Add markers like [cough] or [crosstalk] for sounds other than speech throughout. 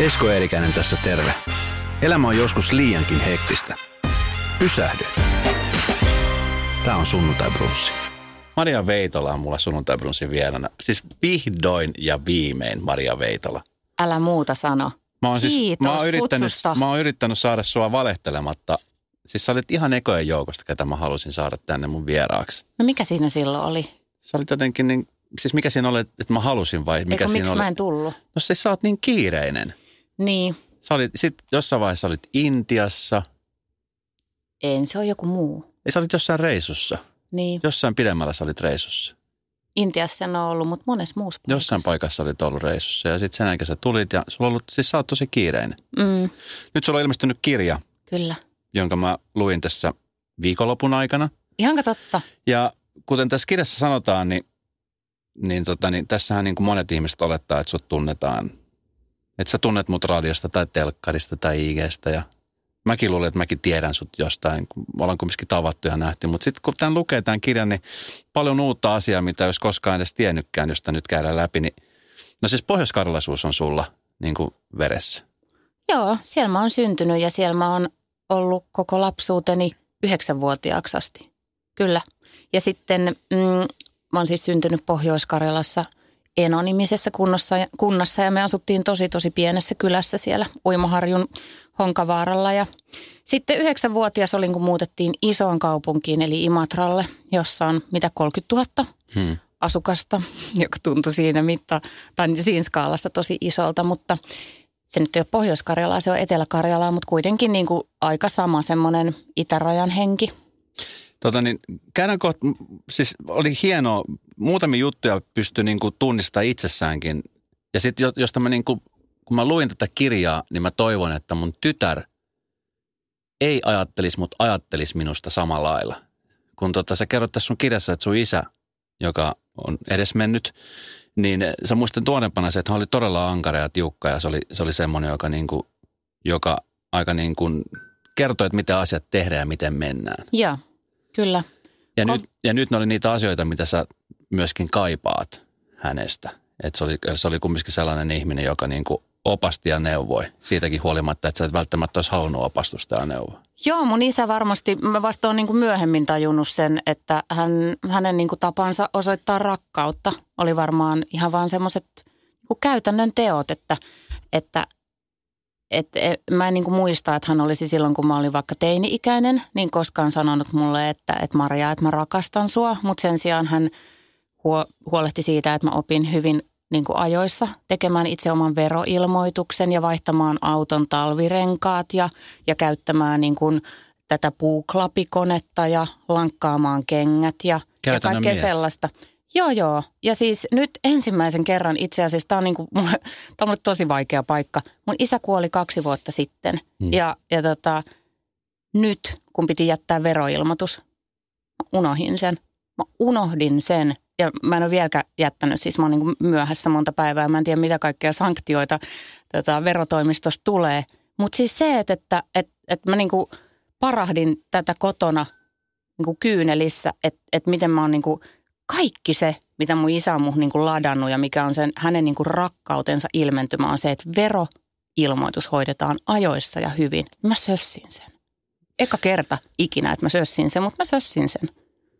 Esko Eerikäinen tässä terve. Elämä on joskus liiankin hektistä. Pysähdy. Tämä on sunnuntai brunssi. Maria Veitola on mulla sunnuntai brunssin vieraana. Siis vihdoin ja viimein Maria Veitola. Älä muuta sano. Mä oon, siis, Kiitos mä oon, yrittänyt, kutsusta. mä oon yrittänyt saada sua valehtelematta. Siis sä olit ihan ekojen joukosta, ketä mä halusin saada tänne mun vieraaksi. No mikä siinä silloin oli? Sä olit jotenkin niin, siis mikä siinä oli, että mä halusin vai mikä Eikö, siinä miksi oli? mä en tullut? No siis sä oot niin kiireinen. Niin, Sä olit, sit jossain vaiheessa olit Intiassa, en se on joku muu. ja sä olit jossain reissussa. Niin, Jossain pidemmällä sä olit reissussa. Intiassa en ole ollut, mutta monessa muussa paikassa. Jossain paikassa olit ollut reissussa ja sitten sen jälkeen sä tulit ja sulla on ollut, siis sä oot tosi kiireinen. Mm, Nyt sulla on ilmestynyt kirja, kyllä. jonka mä luin tässä viikonlopun aikana. Ihan totta. Ja kuten tässä kirjassa sanotaan, niin, niin, tota, niin tässähän niin kuin monet ihmiset olettaa, että sut tunnetaan. Että sä tunnet mut radiosta tai telkkarista tai IGstä ja mäkin luulen, että mäkin tiedän sut jostain, kun ollaan kumminkin tavattu ja nähty. Mutta sitten kun tämän lukee tämän kirjan, niin paljon uutta asiaa, mitä jos koskaan edes tiennytkään, josta nyt käydään läpi. Niin, no siis pohjoiskarjalaisuus on sulla niin kuin veressä. Joo, siellä mä oon syntynyt ja siellä mä oon ollut koko lapsuuteni yhdeksänvuotiaaksi asti. Kyllä. Ja sitten mm, mä oon siis syntynyt Pohjois-Karjalassa Eno-nimisessä kunnassa, kunnassa ja me asuttiin tosi tosi pienessä kylässä siellä Uimaharjun Honkavaaralla. Ja sitten yhdeksänvuotias olin, kun muutettiin isoon kaupunkiin eli Imatralle, jossa on mitä 30 000 Hmm. asukasta, joka tuntui siinä mitta, tai siinä skaalassa tosi isolta, mutta se nyt ei ole Pohjois-Karjalaa, se on Etelä-Karjalaa, mutta kuitenkin niin kuin aika sama semmoinen itärajan henki. Tota niin, käydään kohta, siis oli hienoa, muutamia juttuja pystyi niin kuin tunnistamaan itsessäänkin. Ja sitten jos mä niin kuin, kun mä luin tätä kirjaa, niin mä toivon, että mun tytär ei ajattelisi, mutta ajattelisi minusta samalla lailla. Kun tota, sä kerrot tässä sun kirjassa, että sun isä, joka on edesmennyt, niin sä muistan tuonempana se, että hän oli todella ankara ja tiukka ja se oli, se oli semmoinen, joka, niin kuin, joka aika niin kuin kertoi, että miten asiat tehdään ja miten mennään. Joo, kyllä. Ja, nyt, ja nyt ne oli niitä asioita, mitä sä myöskin kaipaat hänestä. Että se oli, se oli kumminkin sellainen ihminen, joka niin kuin opasti ja neuvoi. Siitäkin huolimatta, että sä et välttämättä olisi halunnut opastusta ja neuvoa. Joo, mun isä varmasti, mä vasta olen niin kuin myöhemmin tajunnut sen, että hän, hänen niin kuin tapansa osoittaa rakkautta oli varmaan ihan vaan semmoiset niin käytännön teot, että, että että mä en niin kuin muista, että hän olisi silloin, kun mä olin vaikka teini-ikäinen, niin koskaan sanonut mulle, että, että Maria, että mä rakastan sua. Mutta sen sijaan hän huo, huolehti siitä, että mä opin hyvin niin kuin ajoissa tekemään itse oman veroilmoituksen ja vaihtamaan auton talvirenkaat ja, ja käyttämään niin kuin tätä puuklapikonetta ja lankkaamaan kengät ja, ja kaikkea mies. sellaista. Joo, joo. Ja siis nyt ensimmäisen kerran itse asiassa, tämä on, niin mulle, tää on [laughs] mulle tosi vaikea paikka. Mun isä kuoli kaksi vuotta sitten Hmm. ja, ja tota, nyt kun piti jättää veroilmoitus, mä unohdin sen. Mä unohdin sen ja mä en ole vieläkään jättänyt, siis mä oon niin kuin myöhässä monta päivää. Mä en tiedä mitä kaikkea sanktioita tota, verotoimistosta tulee. Mutta siis se, että, että, että, että mä niin kuin parahdin tätä kotona niin kuin kyynelissä, että, että miten mä oon niin kuin kaikki se, mitä mun isä on mun niin kuin ladannut ja mikä on sen, hänen niin kuin rakkautensa ilmentymä on se, että veroilmoitus hoidetaan ajoissa ja hyvin. Mä sössin sen. Eka kerta ikinä, että mä sössin sen, mutta mä sössin sen.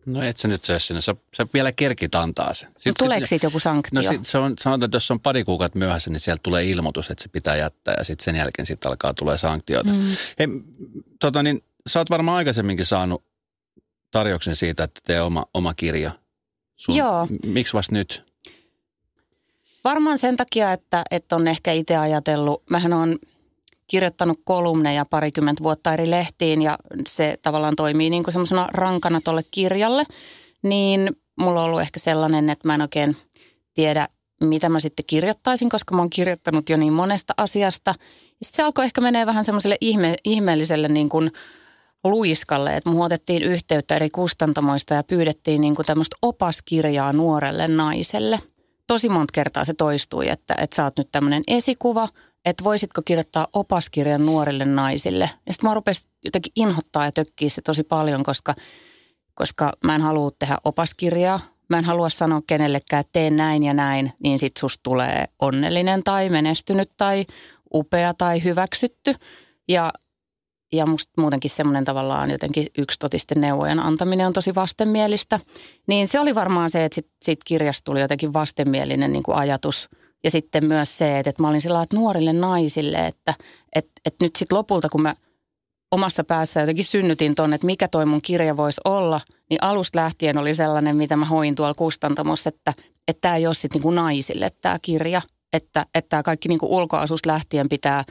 No et sä nyt sös sinne. Sä, sä vielä kerkit antaa sen. No, Sitten- tuleeko siitä joku sanktio? No sit se on, sanotaan, että jos on pari kuukautta myöhässä, niin sieltä tulee ilmoitus, että se pitää jättää ja sitten sen jälkeen sitten alkaa tulee sanktioita. Mm. Hei, tota niin, sä oot varmaan aikaisemminkin saanut tarjouksen siitä, että tee oma, oma kirja. Joo. M- Miksi vasta nyt? Varmaan sen takia, että, että on ehkä itse ajatellut, mähän on kirjoittanut kolumneja parikymmentä vuotta eri lehtiin ja se tavallaan toimii niin kuin semmoisena rankana tolle kirjalle, niin mulla on ollut ehkä sellainen, että mä en oikein tiedä, mitä mä sitten kirjoittaisin, koska mä oon kirjoittanut jo niin monesta asiasta. Sitten se alkoi ehkä menee vähän semmoiselle ihme, ihmeelliselle niin kuin luiskalle, että mun otettiin yhteyttä eri kustantamoista ja pyydettiin niin kuin tämmöistä opaskirjaa nuorelle naiselle. Tosi monta kertaa se toistui, että, että sä oot nyt tämmöinen esikuva, että voisitko kirjoittaa opaskirjan nuorille naisille. Ja sitten mä rupesin jotenkin inhottaa ja tökkiä se tosi paljon, koska, koska mä en halua tehdä opaskirjaa. Mä en halua sanoa kenellekään, että teen näin ja näin, niin sit susta tulee onnellinen tai menestynyt tai upea tai hyväksytty. Ja, ja musta muutenkin semmoinen tavallaan jotenkin yksitotisten neuvojen antaminen on tosi vastenmielistä. Niin se oli varmaan se, että sit, kirjasta tuli jotenkin vastenmielinen niin kuin ajatus. Ja sitten myös se, että, että mä olin sillä että nuorille naisille, että, että, että nyt sitten lopulta kun mä omassa päässä jotenkin synnytin tuonne, että mikä toi mun kirja voisi olla, niin alusta lähtien oli sellainen, mitä mä hoin tuolla kustantamossa, että tämä ei ole sitten niinku naisille tämä kirja, että, tämä kaikki niinku ulkoasusta lähtien pitää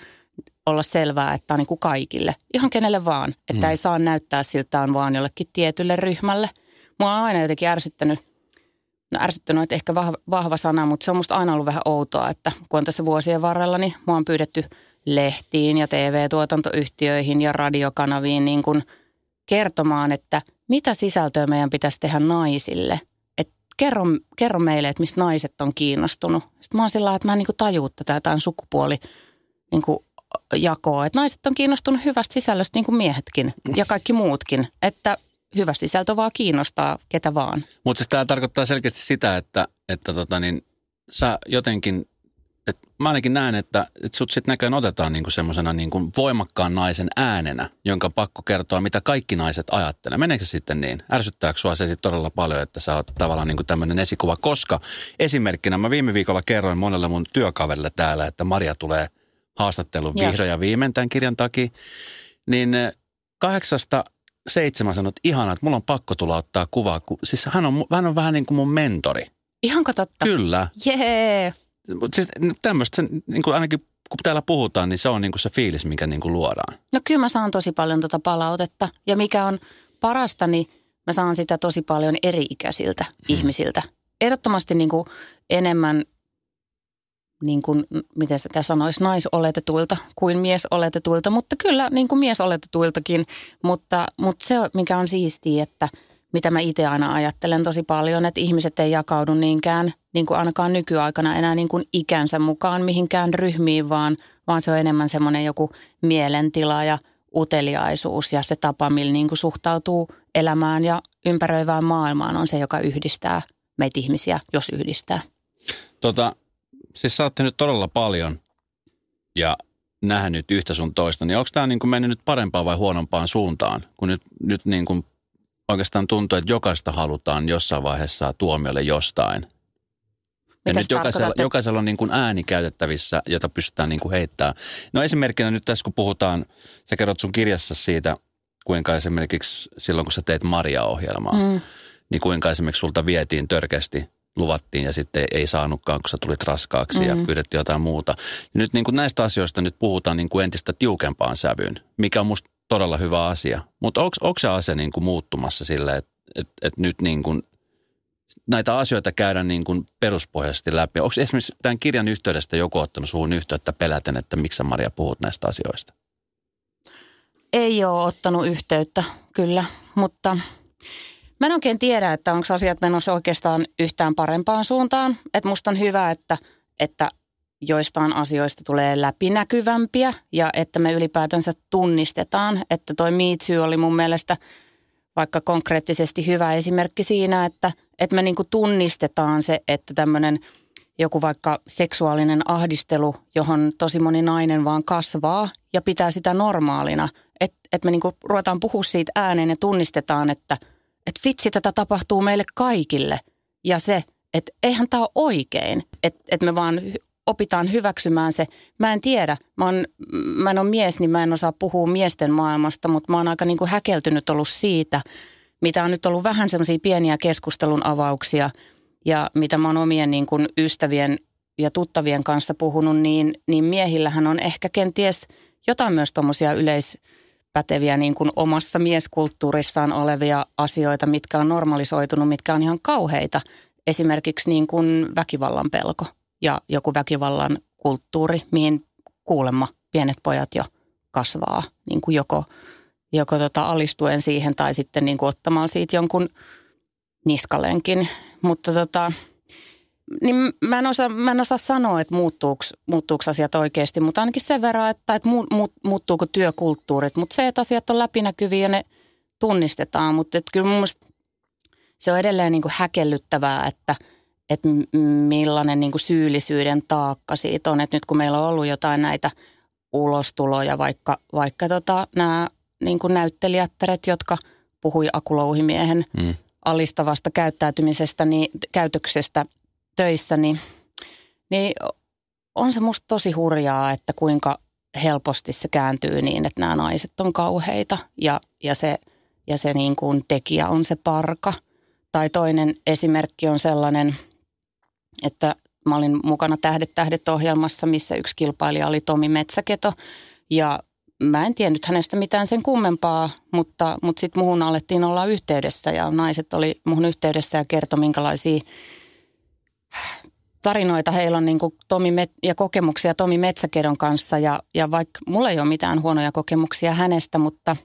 olla selvää, että tämä on niinku kaikille, ihan kenelle vaan. Että mm. ei saa näyttää siltä on vaan jollekin tietylle ryhmälle. Mua on aina jotenkin ärsyttänyt, no ärsyttänyt, että ehkä vahva, vahva sana, mutta se on musta aina ollut vähän outoa, että kun on tässä vuosien varrella, niin mua on pyydetty lehtiin ja TV-tuotantoyhtiöihin ja radiokanaviin niin kuin kertomaan, että mitä sisältöä meidän pitäisi tehdä naisille – kerro, kerro meille, että mistä naiset on kiinnostunut. Sitten mä oon sillä että mä en niin tajuu tätä jotain sukupuoli niin kuin jakoa. Että naiset on kiinnostunut hyvästä sisällöstä niin kuin miehetkin ja kaikki muutkin. Että hyvä sisältö vaan kiinnostaa ketä vaan. Mutta siis tämä tarkoittaa selkeästi sitä, että, että tota niin, sä jotenkin et mä ainakin näen, että, että sut sitten näköjään otetaan niinku semmoisena niinku voimakkaan naisen äänenä, jonka pakko kertoa, mitä kaikki naiset ajattelee. Meneekö se sitten niin? Ärsyttääkö sua se sitten todella paljon, että sä oot tavallaan niinku tämmöinen esikuva? Koska esimerkkinä mä viime viikolla kerroin monelle mun työkaverille täällä, että Maria tulee haastatteluun vihdoin ja viimein tämän kirjan takia. Niin eh, kahdeksasta seitsemän sanoi, että ihanaa, että mulla on pakko tulla ottaa kuvaa. Siis hän on, hän on vähän niin kuin mun mentori. Ihan totta? Kyllä. Jee. Mutta siis tämmöistä, niin kuin ainakin kun täällä puhutaan, niin se on niin kuin se fiilis, mikä niin kuin luodaan. No kyllä mä saan tosi paljon tuota palautetta. Ja mikä on parasta, niin mä saan sitä tosi paljon eri-ikäisiltä hmm. ihmisiltä. Ehdottomasti niin kuin enemmän, niin kuin, miten sitä sanoisi, naisoletetuilta kuin miesoletetuilta. Mutta kyllä niin kuin miesoletetuiltakin. Mutta, mutta se, mikä on siistiä, että – mitä mä itse aina ajattelen tosi paljon, että ihmiset ei jakaudu niinkään niin kuin ainakaan nykyaikana enää niin kuin ikänsä mukaan mihinkään ryhmiin, vaan, vaan se on enemmän semmoinen joku mielentila ja uteliaisuus ja se tapa, millä niin kuin suhtautuu elämään ja ympäröivään maailmaan on se, joka yhdistää meitä ihmisiä, jos yhdistää. Tota, siis sä nyt todella paljon ja nähnyt yhtä sun toista, niin onko tämä niin mennyt nyt parempaan vai huonompaan suuntaan, kun nyt, nyt niin kuin oikeastaan tuntuu, että jokaista halutaan jossain vaiheessa tuomiolle jostain. Ja nyt jokaisella, jokaisella on niin kuin ääni käytettävissä, jota pystytään niin kuin heittämään. No esimerkkinä nyt tässä, kun puhutaan, sä kerrot sun kirjassa siitä, kuinka esimerkiksi silloin, kun sä teet Maria-ohjelmaa, mm. niin kuinka esimerkiksi sulta vietiin törkeästi luvattiin ja sitten ei saanutkaan, kun sä tulit raskaaksi mm. ja pyydettiin jotain muuta. Ja nyt niin kuin näistä asioista nyt puhutaan niin kuin entistä tiukempaan sävyyn, mikä on musta todella hyvä asia. Mutta onko se asia niin kuin muuttumassa sille, että et, et nyt niin kuin näitä asioita käydään niin kuin peruspohjaisesti läpi? Onko esimerkiksi tämän kirjan yhteydestä joku ottanut suhun yhteyttä peläten, että miksi sä Maria puhut näistä asioista? Ei ole ottanut yhteyttä, kyllä, mutta mä en oikein tiedä, että onko asiat menossa oikeastaan yhtään parempaan suuntaan. Että musta on hyvä, että, että joistain asioista tulee läpinäkyvämpiä ja että me ylipäätänsä tunnistetaan, että toi Me Too oli mun mielestä vaikka konkreettisesti hyvä esimerkki siinä, että, että me niinku tunnistetaan se, että tämmöinen joku vaikka seksuaalinen ahdistelu, johon tosi moni nainen vaan kasvaa ja pitää sitä normaalina, että, että me niinku ruvetaan puhua siitä ääneen ja tunnistetaan, että, että vitsi, tätä tapahtuu meille kaikille ja se, että eihän tämä ole oikein, että, että me vaan opitaan hyväksymään se. Mä en tiedä, mä, on, mä en ole mies, niin mä en osaa puhua miesten maailmasta, mutta mä oon aika niin kuin häkeltynyt ollut siitä, mitä on nyt ollut vähän semmoisia pieniä keskustelun avauksia ja mitä mä oon omien niin kuin ystävien ja tuttavien kanssa puhunut, niin, niin miehillähän on ehkä kenties jotain myös tuommoisia yleispäteviä niin kuin omassa mieskulttuurissaan olevia asioita, mitkä on normalisoitunut, mitkä on ihan kauheita. Esimerkiksi niin kuin väkivallan pelko ja joku väkivallan kulttuuri, mihin kuulemma pienet pojat jo kasvaa, niin kuin joko, joko tota alistuen siihen tai sitten niin kuin ottamaan siitä jonkun niskalenkin. Mutta tota, niin mä, en osaa, mä en osaa sanoa, että muuttuuko, muuttuuko asiat oikeasti, mutta ainakin sen verran, että, että mu, mu, muuttuuko työkulttuurit. Mutta se, että asiat on läpinäkyviä ja ne tunnistetaan, mutta että kyllä mun mielestä se on edelleen niin kuin häkellyttävää, että – että millainen niin kuin syyllisyyden taakka siitä on. Että nyt kun meillä on ollut jotain näitä ulostuloja, vaikka, vaikka tota, nämä niin kuin näyttelijättäret, jotka puhui akulouhimiehen mm. alistavasta käyttäytymisestä, niin, käytöksestä töissä, niin, niin on se musta tosi hurjaa, että kuinka helposti se kääntyy niin, että nämä naiset on kauheita ja, ja se, ja se niin kuin tekijä on se parka. Tai toinen esimerkki on sellainen, että mä olin mukana Tähdet tähdet ohjelmassa, missä yksi kilpailija oli Tomi Metsäketo ja mä en tiennyt hänestä mitään sen kummempaa, mutta, mutta sitten muhun alettiin olla yhteydessä ja naiset oli muhun yhteydessä ja kertoi minkälaisia tarinoita heillä on niin kuin Tomi Met- ja kokemuksia Tomi Metsäkedon kanssa ja, ja vaikka mulla ei ole mitään huonoja kokemuksia hänestä, mutta,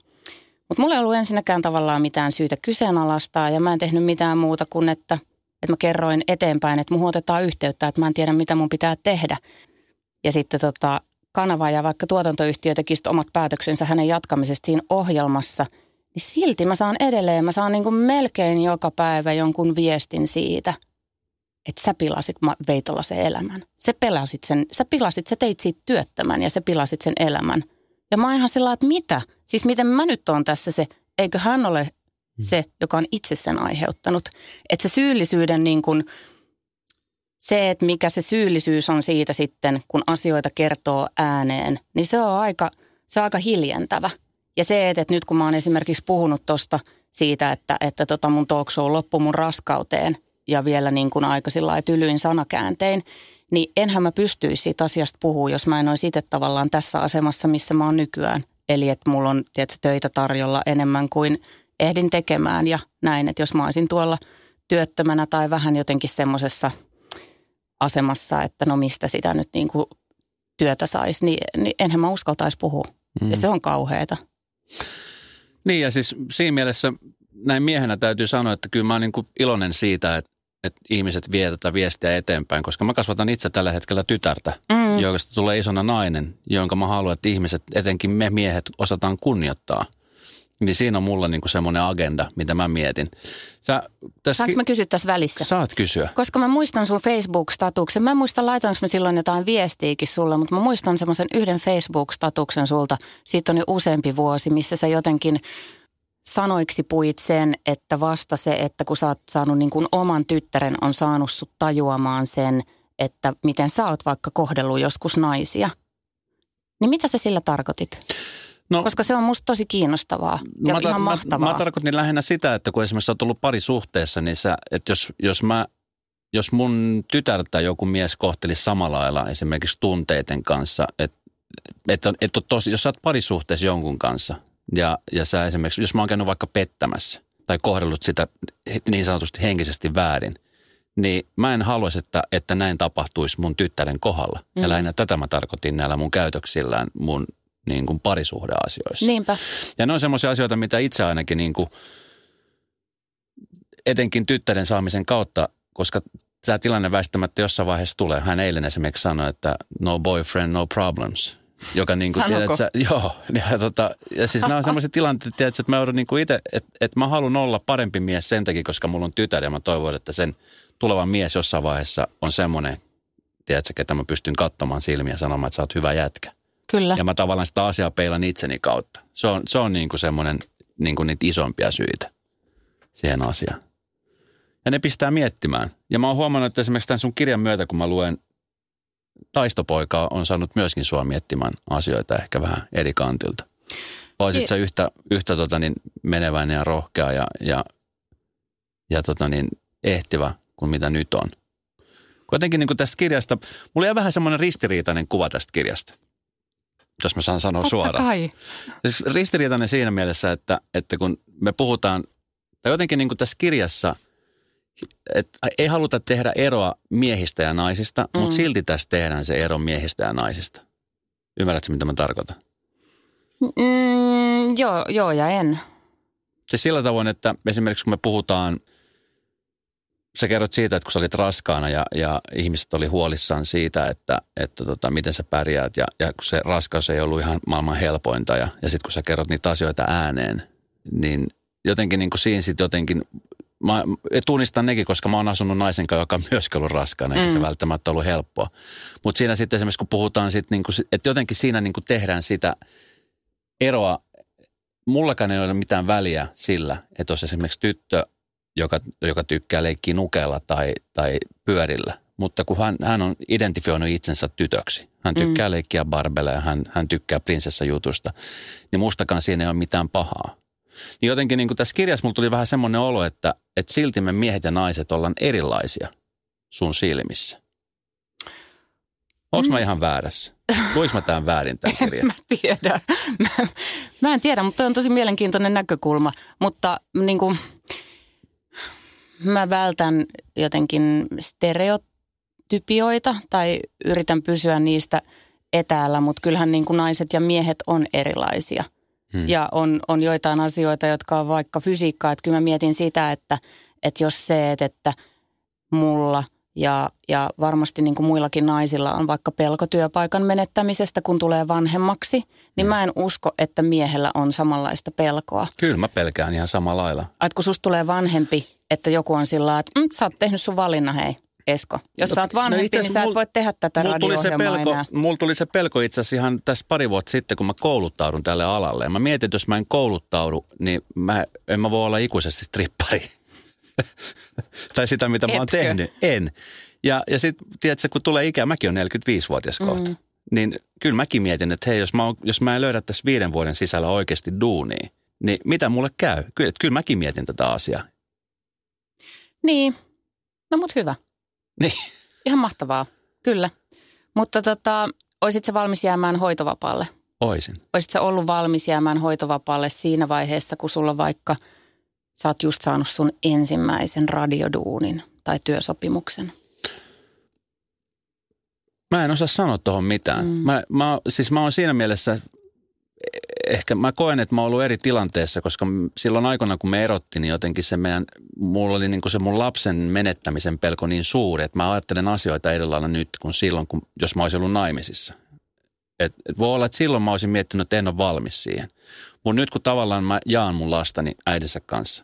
mutta mulla ei ollut ensinnäkään tavallaan mitään syytä kyseenalaistaa ja mä en tehnyt mitään muuta kuin, että, että mä kerroin eteenpäin, että muhun otetaan yhteyttä, että mä en tiedä mitä mun pitää tehdä. Ja sitten tota, kanava ja vaikka tuotantoyhtiö tekisi omat päätöksensä hänen jatkamisesta siinä ohjelmassa, niin silti mä saan edelleen, mä saan niin kuin melkein joka päivä jonkun viestin siitä – että sä pilasit Veitola sen elämän. Sä, pelasit sen, sä pilasit, sä teit siitä työttömän ja sä pilasit sen elämän. Ja mä oon ihan sillä että mitä? Siis miten mä nyt oon tässä se, eikö hän ole hmm. se, joka on itse sen aiheuttanut. Että se syyllisyyden niin kuin, se, että mikä se syyllisyys on siitä sitten, kun asioita kertoo ääneen, niin se on aika, se on aika hiljentävä. Ja se, että, että nyt kun mä oon esimerkiksi puhunut tuosta siitä, että, että tota mun talk show loppui mun raskauteen – ja vielä niin kuin aika sillä tylyin sanakääntein, niin enhän mä pystyisi siitä asiasta puhua, jos mä en olisi itse tavallaan tässä asemassa, missä mä oon nykyään. Eli että mulla on tietysti, töitä tarjolla enemmän kuin ehdin tekemään ja näin, että jos mä olisin tuolla työttömänä tai vähän jotenkin semmoisessa asemassa, että no mistä sitä nyt niin kuin työtä saisi, niin, niin enhän mä uskaltaisi puhua. Mm. Ja se on kauheata. Niin ja siis siinä mielessä näin miehenä täytyy sanoa, että kyllä mä oon niin kuin iloinen siitä, että että ihmiset vie tätä viestiä eteenpäin, koska mä kasvatan itse tällä hetkellä tytärtä, mm. josta tulee isona nainen, jonka mä haluan, että ihmiset, etenkin me miehet, osataan kunnioittaa. Niin siinä on mulla niinku semmoinen agenda, mitä mä mietin. Sä, täs Saanko mä kysyä tässä välissä? Saat kysyä. Koska mä muistan sun Facebook-statuksen. Mä en muista, laitoinko mä silloin jotain viestiäkin sulle, mutta mä muistan semmoisen yhden Facebook-statuksen sulta. Siitä on jo useampi vuosi, missä sä jotenkin sanoiksi puit sen, että vasta se, että kun sä oot saanut niin kuin oman tyttären, on saanut sut tajuamaan sen, että miten sä oot vaikka kohdellut joskus naisia. Niin mitä sä sillä tarkoitit? No, Koska se on musta tosi kiinnostavaa ja mä, ihan mahtavaa. Mä, mä tarkoitin lähinnä sitä, että kun esimerkiksi olet ollut parisuhteessa, niin sä, että jos, jos, mä, jos mun tytärtä joku mies kohteli samalla lailla esimerkiksi tunteiden kanssa, että että, että tosi, jos sä oot parisuhteessa jonkun kanssa, ja, ja sä esimerkiksi, jos mä oon käynyt vaikka pettämässä tai kohdellut sitä niin sanotusti henkisesti väärin, niin mä en haluaisi, että, että näin tapahtuisi mun tyttären kohdalla. Mm. Ja lähinnä tätä mä tarkoitin näillä mun käytöksillään mun niin kuin parisuhdeasioissa. Niinpä. Ja ne on semmoisia asioita, mitä itse ainakin niin kuin, etenkin tyttären saamisen kautta, koska tämä tilanne väistämättä jossain vaiheessa tulee. Hän eilen esimerkiksi sanoi, että no boyfriend, no problems joka niin kuin, tiedät, sä, joo, ja, tota, ja siis nämä on semmoiset tilanteet, tiedät, että mä joudun niin kuin itse, että, että mä haluan olla parempi mies sen takia, koska mulla on tytär ja mä toivon, että sen tuleva mies jossain vaiheessa on semmoinen, tiedätkö, että mä pystyn katsomaan silmiä ja sanomaan, että sä oot hyvä jätkä. Kyllä. Ja mä tavallaan sitä asiaa peilan itseni kautta. Se on, se on niin kuin semmoinen niin kuin niitä isompia syitä siihen asiaan. Ja ne pistää miettimään. Ja mä oon huomannut, että esimerkiksi tämän sun kirjan myötä, kun mä luen taistopoika on saanut myöskin sua miettimään asioita ehkä vähän eri kantilta. Olisit sä yhtä, yhtä tota niin, meneväinen ja rohkea ja, ja, ja tota niin, ehtivä kuin mitä nyt on. Kuitenkin niin kuin tästä kirjasta, mulla jäi vähän semmoinen ristiriitainen kuva tästä kirjasta. Jos mä saan sanoa Totta suoraan. Kai. Siis ristiriitainen siinä mielessä, että, että kun me puhutaan, tai jotenkin niin kuin tässä kirjassa – et ei haluta tehdä eroa miehistä ja naisista, mm. mutta silti tässä tehdään se ero miehistä ja naisista. Ymmärrätkö, mitä mä tarkoitan? Mm, joo, joo ja en. Se sillä tavoin, että esimerkiksi kun me puhutaan, sä kerrot siitä, että kun sä olit raskaana ja, ja ihmiset oli huolissaan siitä, että, että tota, miten sä pärjäät ja, ja kun se raskaus ei ollut ihan maailman helpointa ja, ja sitten kun sä kerrot niitä asioita ääneen, niin jotenkin niin kuin siinä sitten jotenkin mä tunnistan nekin, koska mä oon asunut naisen kanssa, joka on [laughs] myös ollut raskaana, eikä mm. se välttämättä ollut helppoa. Mutta siinä sitten esimerkiksi, kun puhutaan sitten, niin kuin, että jotenkin siinä niin kuin tehdään sitä eroa, mullakaan ei ole mitään väliä sillä, että jos esimerkiksi tyttö, joka, joka tykkää leikkiä nukeella tai, tai pyörillä, mutta kun hän, hän on identifioinut itsensä tytöksi, hän mm. tykkää mm. leikkiä barbella ja hän, hän tykkää prinsessajutusta, niin mustakaan siinä ei ole mitään pahaa. Niin jotenkin niin kuin tässä kirjassa mulla tuli vähän semmoinen olo, että, että silti me miehet ja naiset ollaan erilaisia sun silmissä. Onko mm. mä ihan väärässä? Voinko mä tämän väärin tämän [laughs] kirjan? En mä tiedä. [laughs] Mä, mä en tiedä, mutta on tosi mielenkiintoinen näkökulma. Mutta niin kuin, mä vältän jotenkin stereotypioita tai yritän pysyä niistä etäällä, mutta kyllähän niin kuin naiset ja miehet on erilaisia – Hmm. Ja on, on joitain asioita, jotka on vaikka fysiikkaa. Että kyllä mä mietin sitä, että, että jos se, että mulla ja, ja varmasti niin kuin muillakin naisilla on vaikka pelko työpaikan menettämisestä, kun tulee vanhemmaksi, niin hmm. mä en usko, että miehellä on samanlaista pelkoa. Kyllä mä pelkään ihan samalla lailla. Että kun susta tulee vanhempi, että joku on sillä että mm, sä oot tehnyt sun valinnan, hei, Esko. Jos no, sä oot vanhempi, no niin sä et voi tehdä tätä mul tuli se pelko, enää. Mulla tuli se pelko itse asiassa ihan tässä pari vuotta sitten, kun mä kouluttaudun tälle alalle. Ja mä mietin, että jos mä en kouluttaudu, niin mä, en mä voi olla ikuisesti strippari. [laughs] tai sitä, mitä Etkö? mä oon tehnyt. En. Ja, ja sitten, tiedätkö, kun tulee ikä, mäkin on 45-vuotias kohta. Mm. Niin kyllä mäkin mietin, että hei, jos mä, jos mä en löydä tässä viiden vuoden sisällä oikeasti duunia, niin mitä mulle käy? Kyllä, kyllä mäkin mietin tätä asiaa. Niin, no mut hyvä. [laughs] Niin. Ihan mahtavaa, kyllä. Mutta tota, olisit se valmis jäämään hoitovapaalle? Oisin. Olisit sä ollut valmis jäämään hoitovapaalle siinä vaiheessa, kun sulla vaikka sä oot just saanut sun ensimmäisen radioduunin tai työsopimuksen? Mä en osaa sanoa tuohon mitään. Mm. Mä, mä, siis mä oon siinä mielessä ehkä mä koen, että mä oon ollut eri tilanteessa, koska silloin aikana, kun me erottiin, niin jotenkin se meidän, mulla oli niin kuin se mun lapsen menettämisen pelko niin suuri, että mä ajattelen asioita eri lailla nyt kuin silloin, kun, jos mä olisin ollut naimisissa. Et, et voi olla, että silloin mä olisin miettinyt, että en ole valmis siihen. Mutta nyt kun tavallaan mä jaan mun lastani äidinsä kanssa,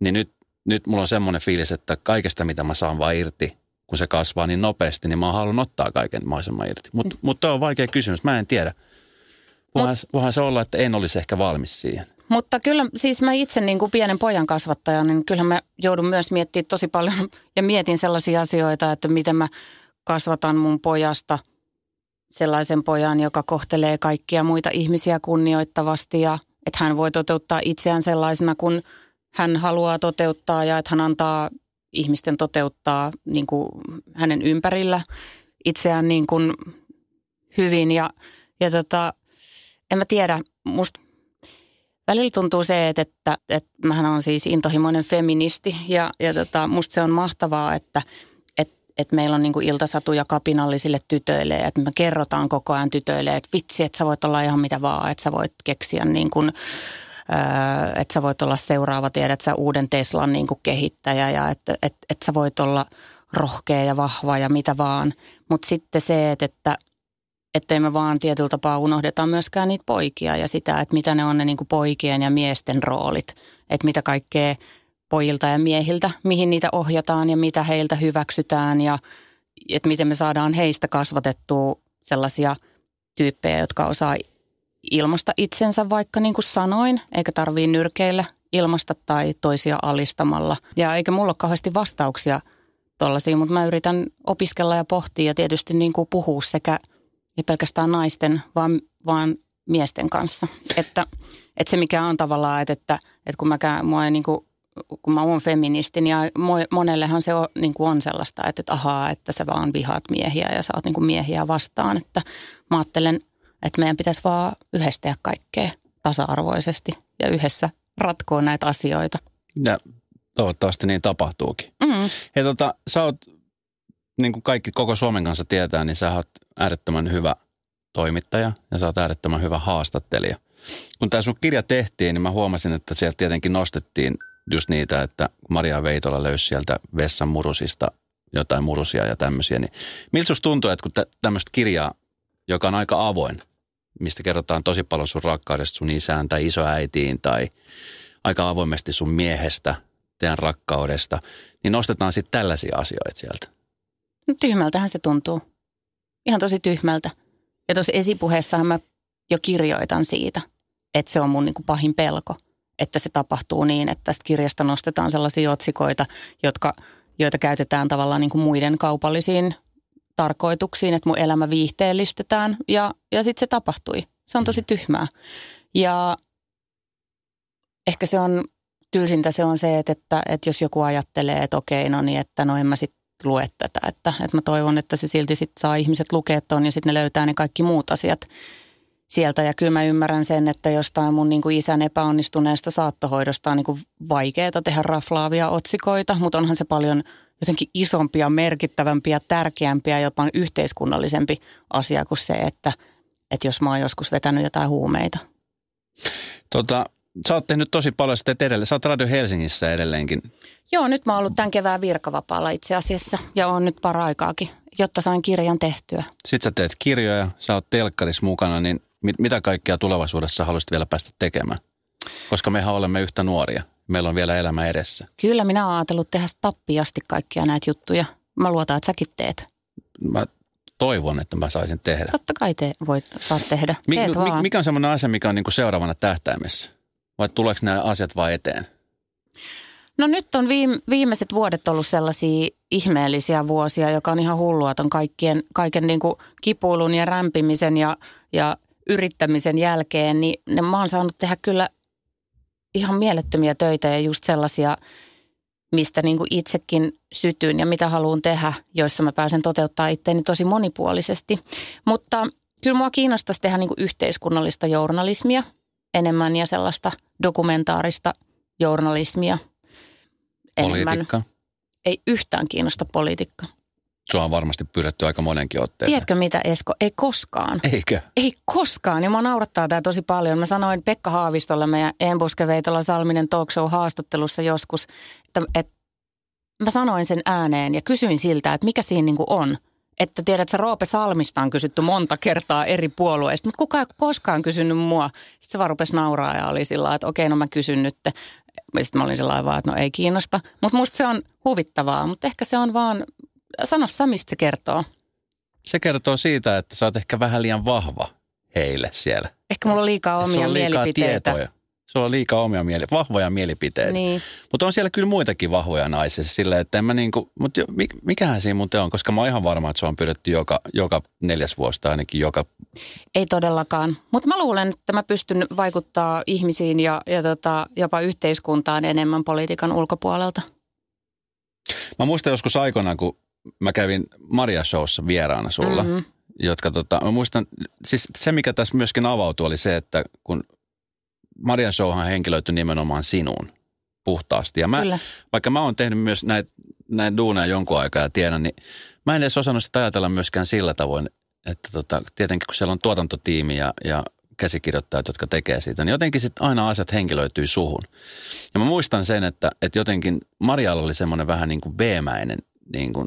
niin nyt, nyt mulla on semmoinen fiilis, että kaikesta mitä mä saan vaan irti, kun se kasvaa niin nopeasti, niin mä haluan ottaa kaiken mahdollisimman irti. Mutta mm. mut on vaikea kysymys, mä en tiedä – Voihan, Mut, voihan se olla, että en olisi ehkä valmis siihen. Mutta kyllä siis mä itse niin kuin pienen pojan kasvattaja, niin kyllähän mä joudun myös miettimään tosi paljon [laughs] ja mietin sellaisia asioita, että miten mä kasvatan mun pojasta sellaisen pojan, joka kohtelee kaikkia muita ihmisiä kunnioittavasti ja että hän voi toteuttaa itseään sellaisena, kun hän haluaa toteuttaa ja että hän antaa ihmisten toteuttaa niin kuin hänen ympärillä itseään niin kuin hyvin ja, ja tota, en mä tiedä, musta välillä tuntuu se, että, että, että mähän on siis intohimoinen feministi ja, ja tota, musta se on mahtavaa, että, että, meillä on niin iltasatuja kapinallisille tytöille, että me kerrotaan koko ajan tytöille, että vitsi, että sä voit olla ihan mitä vaan, että sä voit keksiä niin kuin, että sä voit olla seuraava, tiedät sä uuden Teslan niin kuin kehittäjä ja että, että, että sä voit olla rohkea ja vahva ja mitä vaan. Mutta sitten se, että, että ettei me vaan tietyllä tapaa unohdeta myöskään niitä poikia ja sitä, että mitä ne on ne niin kuin poikien ja miesten roolit. Että mitä kaikkea pojilta ja miehiltä, mihin niitä ohjataan ja mitä heiltä hyväksytään ja että miten me saadaan heistä kasvatettua sellaisia tyyppejä, jotka osaa ilmasta itsensä vaikka niin kuin sanoin, eikä tarvii nyrkeillä ilmasta tai toisia alistamalla. Ja eikä mulla ole kauheasti vastauksia tuollaisiin, mutta mä yritän opiskella ja pohtia ja tietysti niin kuin puhua sekä – ei pelkästään naisten, vaan, vaan miesten kanssa. Että, että se mikä on tavallaan, että, että, että kun, mä, mua niin kuin, kun mä oon feministi, niin monellehan se on, niin kuin on sellaista, että, että ahaa, että sä vaan vihaat miehiä ja sä oot niin kuin miehiä vastaan. Että mä ajattelen, että meidän pitäisi vaan yhdessä tehdä kaikkea tasa-arvoisesti ja yhdessä ratkoa näitä asioita. Ja toivottavasti niin tapahtuukin. Mm. Hei tota, sä oot niin kuin kaikki koko Suomen kanssa tietää, niin sä oot äärettömän hyvä toimittaja ja sä oot äärettömän hyvä haastattelija. Kun tämä sun kirja tehtiin, niin mä huomasin, että sieltä tietenkin nostettiin just niitä, että Maria Veitola löysi sieltä vessan murusista jotain murusia ja tämmöisiä. Niin miltä tuntuu, että kun tämmöistä kirjaa, joka on aika avoin, mistä kerrotaan tosi paljon sun rakkaudesta sun isään tai isoäitiin tai aika avoimesti sun miehestä teidän rakkaudesta, niin nostetaan sitten tällaisia asioita sieltä. No tyhmältähän se tuntuu. Ihan tosi tyhmältä. Ja tuossa esipuheessahan mä jo kirjoitan siitä, että se on mun niin kuin pahin pelko. Että se tapahtuu niin, että tästä kirjasta nostetaan sellaisia otsikoita, jotka, joita käytetään tavallaan niin kuin muiden kaupallisiin tarkoituksiin, että mun elämä viihteellistetään. Ja, ja sitten se tapahtui. Se on tosi tyhmää. Ja ehkä se on, tylsintä se on se, että, että, että jos joku ajattelee, että okei, no niin, että no en mä sitten lue tätä. Että, että mä toivon, että se silti sit saa ihmiset lukea ton ja sitten ne löytää ne kaikki muut asiat sieltä. Ja kyllä mä ymmärrän sen, että jostain mun niin kuin isän epäonnistuneesta saattohoidosta on niin kuin vaikeaa tehdä raflaavia otsikoita, mutta onhan se paljon jotenkin isompia, merkittävämpiä, tärkeämpiä, jopa yhteiskunnallisempi asia kuin se, että, että jos mä oon joskus vetänyt jotain huumeita. Tota, sä oot tehnyt tosi paljon sitten edelleen. Sä oot Radio Helsingissä edelleenkin. Joo, nyt mä oon ollut tämän kevään virkavapaalla itse asiassa ja on nyt paraikaakin, jotta sain kirjan tehtyä. Sitten sä teet kirjoja, sä oot telkkarissa mukana, niin mit, mitä kaikkea tulevaisuudessa haluaisit vielä päästä tekemään? Koska mehän olemme yhtä nuoria. Meillä on vielä elämä edessä. Kyllä minä oon ajatellut tehdä tappiasti kaikkia näitä juttuja. Mä luotan, että säkin teet. Mä toivon, että mä saisin tehdä. Totta kai te voit, saat tehdä. Mi- Teet mi- vaan. mikä on semmoinen asia, mikä on niinku seuraavana tähtäimessä? Vai tuleeko nämä asiat vaan eteen? No nyt on viime, viimeiset vuodet ollut sellaisia ihmeellisiä vuosia, joka on ihan hullua ton kaikkien, kaiken niin kuin kipuilun ja rämpimisen ja, ja yrittämisen jälkeen. Niin mä oon saanut tehdä kyllä ihan mielettömiä töitä ja just sellaisia, mistä niin kuin itsekin sytyn ja mitä haluan tehdä, joissa mä pääsen toteuttaa itteeni tosi monipuolisesti. Mutta kyllä mua kiinnostaisi tehdä niin kuin yhteiskunnallista journalismia enemmän ja sellaista dokumentaarista journalismia enemmän. Politiikka. Ei yhtään kiinnosta politiikka. Sua on varmasti pyydetty aika monenkin otteeseen. Tiedätkö mitä Esko? Ei koskaan. Eikö? Ei koskaan. Ja mua naurattaa tämä tosi paljon. Mä sanoin Pekka Haavistolle meidän Embuske Veitola Salminen talk show haastattelussa joskus, että, että mä sanoin sen ääneen ja kysyin siltä, että mikä siinä niinku on. Että tiedät, että Roope Salmista on kysytty monta kertaa eri puolueista, mutta kukaan ei koskaan kysynyt mua. Sitten se vaan rupesi nauraa ja oli sillä että okei, no mä kysyn nyt. Sitten mä olin sillä vaan, että no ei kiinnosta. Mutta musta se on huvittavaa, mutta ehkä se on vaan, sano sä, mistä se kertoo. Se kertoo siitä, että sä oot ehkä vähän liian vahva heille siellä. Ehkä mulla on liikaa omia on liikaa mielipiteitä. tietoja. Sulla on liikaa omia mieli, vahvoja mielipiteitä. Niin. Mutta on siellä kyllä muitakin vahvoja naisia sillä, että en mä niinku, mutta mikähän siinä muuten on, koska mä oon ihan varma, että se on pyydetty joka, joka neljäs vuosi tai ainakin joka, Ei todellakaan. Mutta mä luulen, että mä pystyn vaikuttaa ihmisiin ja, ja tota, jopa yhteiskuntaan enemmän politiikan ulkopuolelta. mä muistan joskus aikoinaan, kun mä kävin Maria Showssa vieraana sulla, Mhm. mm-hmm. jotka tota, mä muistan, siis se mikä tässä myöskin avautui oli se, että kun Marian Showhan henkilöityi nimenomaan sinuun puhtaasti. Ja mä, Kyllä. vaikka mä oon tehnyt myös näitä näin duuneja jonkun aikaa ja tiedän, niin mä en edes osannut sitä ajatella myöskään sillä tavoin, että tota, tietenkin kun siellä on tuotantotiimi ja, ja käsikirjoittajat, jotka tekee siitä, niin jotenkin sitten aina asiat henkilöityy suhun. Ja mä muistan sen, että, että jotenkin Marialla oli semmoinen vähän niin kuin B-mäinen niin kuin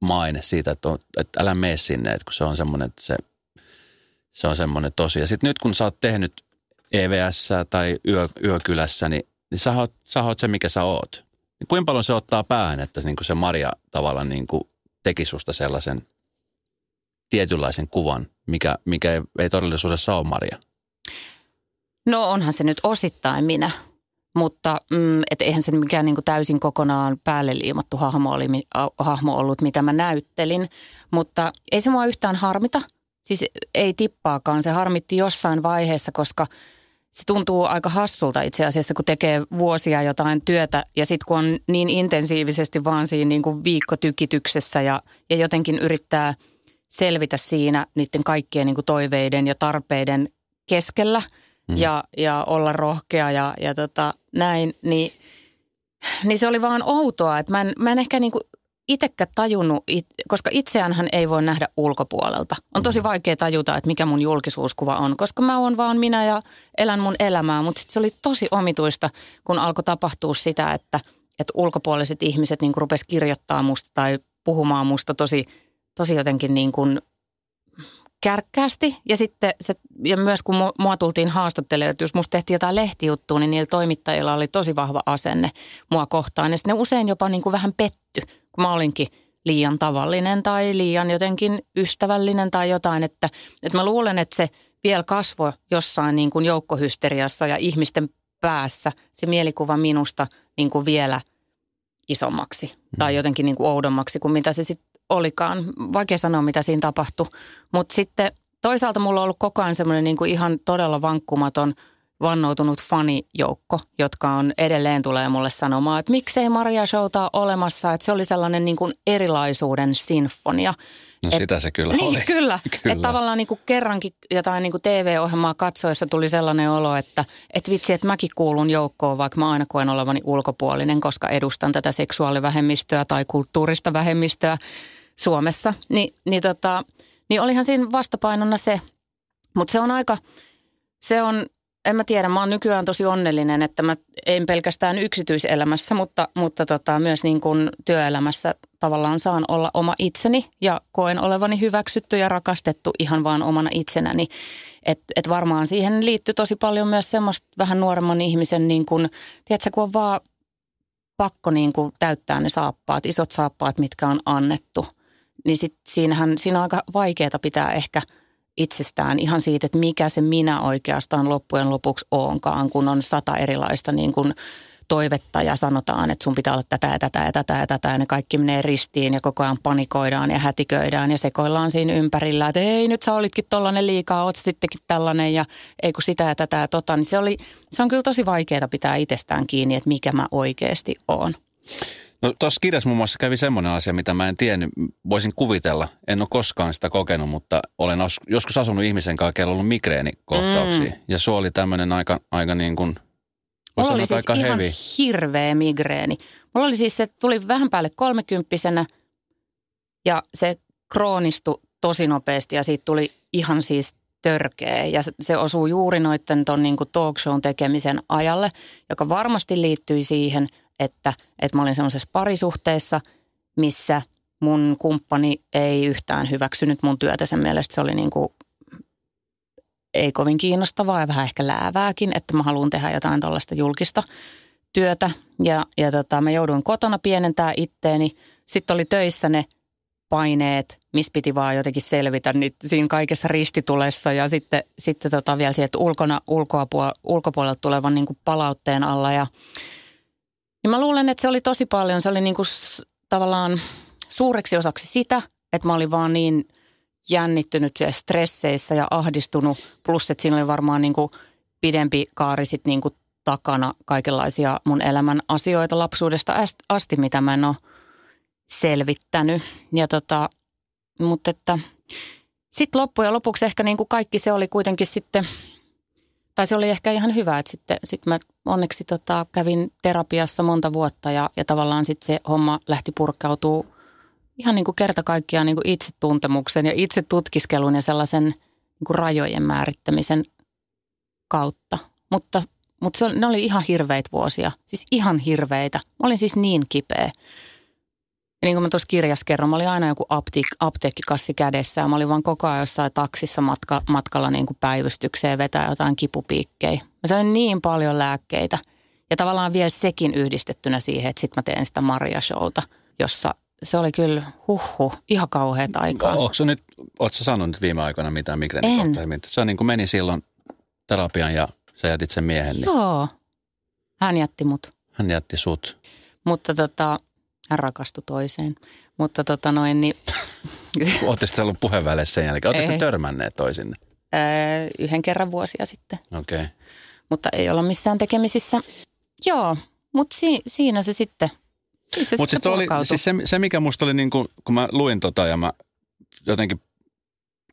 maine siitä, että, on, että älä mene sinne, että kun se on semmoinen, että se, se on semmoinen tosi. Ja sitten nyt kun sä oot tehnyt EVS tai yö, Yökylässä, niin, niin sä, oot, sä oot se, mikä sä oot. Niin kuinka paljon se ottaa päähän, että niin kuin se Maria tavallaan niin kuin teki susta sellaisen tietynlaisen kuvan, mikä, mikä ei, ei todellisuudessa ole Maria. No onhan se nyt osittain minä, mutta mm, et eihän se mikään niin kuin täysin kokonaan päälle liimattu hahmo, oli, hahmo ollut, mitä mä näyttelin. Mutta ei se mua yhtään harmita, siis ei tippaakaan. Se harmitti jossain vaiheessa, koska se tuntuu aika hassulta itse asiassa, kun tekee vuosia jotain työtä ja sitten kun on niin intensiivisesti vaan siinä niin kuin viikkotykityksessä ja, ja jotenkin yrittää selvitä siinä niiden kaikkien niin kuin toiveiden ja tarpeiden keskellä mm. ja, ja olla rohkea ja, ja tota, näin, niin, niin se oli vaan outoa, että mä en, mä en ehkä niin kuin itsekään tajunnut, it, koska itseäänhän ei voi nähdä ulkopuolelta. On tosi vaikea tajuta, että mikä mun julkisuuskuva on, koska mä oon vaan minä ja elän mun elämää. Mutta se oli tosi omituista, kun alkoi tapahtua sitä, että, että ulkopuoliset ihmiset niin rupes kirjoittaa musta tai puhumaan musta tosi, tosi jotenkin niin kuin kärkkäästi ja sitten se, ja myös kun mua tultiin haastattelemaan, että jos musta tehtiin jotain lehtijuttua, niin niillä toimittajilla oli tosi vahva asenne mua kohtaan. Ja ne usein jopa niin kuin vähän petty, kun mä olinkin liian tavallinen tai liian jotenkin ystävällinen tai jotain. Että, että mä luulen, että se vielä kasvoi jossain niin kuin joukkohysteriassa ja ihmisten päässä se mielikuva minusta niin kuin vielä isommaksi tai mm. jotenkin niin kuin oudommaksi kuin mitä se sitten olikaan. Vaikea sanoa, mitä siinä tapahtui. Mutta sitten toisaalta mulla on ollut koko ajan semmoinen niin kuin ihan todella vankkumaton vannoutunut fanijoukko, jotka on edelleen tulee mulle sanomaan, että miksei Maria Showta olemassa, että se oli sellainen niin kuin erilaisuuden sinfonia. No et, sitä se kyllä niin, oli. Kyllä, [laughs] kyllä. että tavallaan niin kuin kerrankin jotain niin kuin TV-ohjelmaa katsoessa tuli sellainen olo, että, että vitsi, että mäkin kuulun joukkoon, vaikka mä aina koen olevani ulkopuolinen, koska edustan tätä seksuaalivähemmistöä tai kulttuurista vähemmistöä Suomessa. Ni, niin, tota, niin olihan siinä vastapainona se, mutta se on aika, se on en mä tiedä, mä oon nykyään tosi onnellinen, että mä en pelkästään yksityiselämässä, mutta, mutta tota, myös niin kuin työelämässä tavallaan saan olla oma itseni ja koen olevani hyväksytty ja rakastettu ihan vaan omana itsenäni. Että et varmaan siihen liittyy tosi paljon myös semmoista vähän nuoremman ihmisen, niin kuin, tiedätkö, kun on vaan pakko niin kuin täyttää ne saappaat, isot saappaat, mitkä on annettu. Niin sit siinähän, siinä on aika vaikeaa pitää ehkä – itsestään ihan siitä, että mikä se minä oikeastaan loppujen lopuksi onkaan, kun on sata erilaista niin kuin toivetta ja sanotaan, että sun pitää olla tätä ja tätä ja tätä ja tätä ja ne kaikki menee ristiin ja koko ajan panikoidaan ja hätiköidään ja sekoillaan siinä ympärillä, että ei nyt sä olitkin tollanen liikaa, oot sittenkin tällainen ja ei kun sitä ja tätä ja tota, niin se, oli, se on kyllä tosi vaikeaa pitää itsestään kiinni, että mikä mä oikeasti oon. No tuossa kirjassa muun muassa kävi semmoinen asia, mitä mä en tiennyt. Voisin kuvitella, en ole koskaan sitä kokenut, mutta olen joskus asunut ihmisen kanssa, kello ollut migreenikohtauksia. Mm. Ja se oli tämmöinen aika, aika niin kuin, Mulla oli siis aika ihan heavy. hirveä migreeni. Mulla oli siis, se tuli vähän päälle kolmekymppisenä ja se kroonistui tosi nopeasti ja siitä tuli ihan siis törkeä. Ja se osuu juuri noiden ton niin talk shown tekemisen ajalle, joka varmasti liittyi siihen – että, että mä olin semmoisessa parisuhteessa, missä mun kumppani ei yhtään hyväksynyt mun työtä. Sen mielestä se oli niin kuin, ei kovin kiinnostavaa ja vähän ehkä läävääkin, että mä haluan tehdä jotain tuollaista julkista työtä. Ja, ja tota, mä jouduin kotona pienentää itteeni. Sitten oli töissä ne paineet, missä piti vaan jotenkin selvitä niin siinä kaikessa ristitulessa ja sitten, sitten tota vielä sieltä ulkona, ulkopuolelta tulevan niin kuin palautteen alla ja niin mä luulen, että se oli tosi paljon, se oli niin kuin tavallaan suureksi osaksi sitä, että mä olin vaan niin jännittynyt ja stresseissä ja ahdistunut. Plus, että siinä oli varmaan niin kuin pidempi kaari sit niin kuin takana kaikenlaisia mun elämän asioita lapsuudesta asti, mitä mä en ole selvittänyt. Ja tota, mutta että sitten loppujen lopuksi ehkä niin kuin kaikki se oli kuitenkin sitten – tai se oli ehkä ihan hyvä, että sitten sit mä onneksi tota, kävin terapiassa monta vuotta ja, ja tavallaan sitten se homma lähti purkautuu ihan niin kuin kerta kaikkiaan niin kuin itsetuntemuksen ja itse tutkiskelun ja sellaisen niin kuin rajojen määrittämisen kautta. Mutta, mutta se, ne oli ihan hirveitä vuosia, siis ihan hirveitä. Mä olin siis niin kipeä. Ja niin kuin mä tuossa kirjassa kerron, mä olin aina joku apteek, apteekkikassi kädessä ja mä olin vaan koko ajan jossain taksissa matka, matkalla niin kuin päivystykseen vetää jotain kipupiikkejä. Mä sain niin paljon lääkkeitä ja tavallaan vielä sekin yhdistettynä siihen, että sitten mä teen sitä Maria Showta, jossa se oli kyllä huhhuh, ihan kauheat aikaa. Onko nyt, ootko saanut nyt viime aikoina mitään migreenikohtaa? Se niin kuin meni silloin terapian ja sä jätit sen miehen. Niin... Joo, hän jätti mut. Hän jätti sut. Mutta tota, hän rakastui toiseen. Mutta tota noin, niin... [laughs] Oletteko sitten ollut puheenväleissä sen jälkeen? Oletteko törmänneet toisinne? Öö, yhden kerran vuosia sitten. Okei. Okay. Mutta ei olla missään tekemisissä. Joo, mutta si- siinä se sitten Mutta siis, oli, siis se, se, mikä musta oli, niin kuin, kun mä luin tota ja mä jotenkin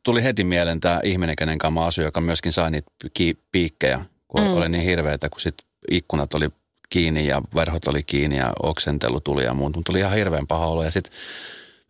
tuli heti mieleen tämä ihminen, kenen kanssa mä asuin, joka myöskin sai niitä ki- piikkejä, kun mm. oli niin hirveitä, kun sit ikkunat oli kiinni ja verhot oli kiinni ja oksentelu tuli ja muut. Mutta tuli ihan hirveän paha olo. Ja sitten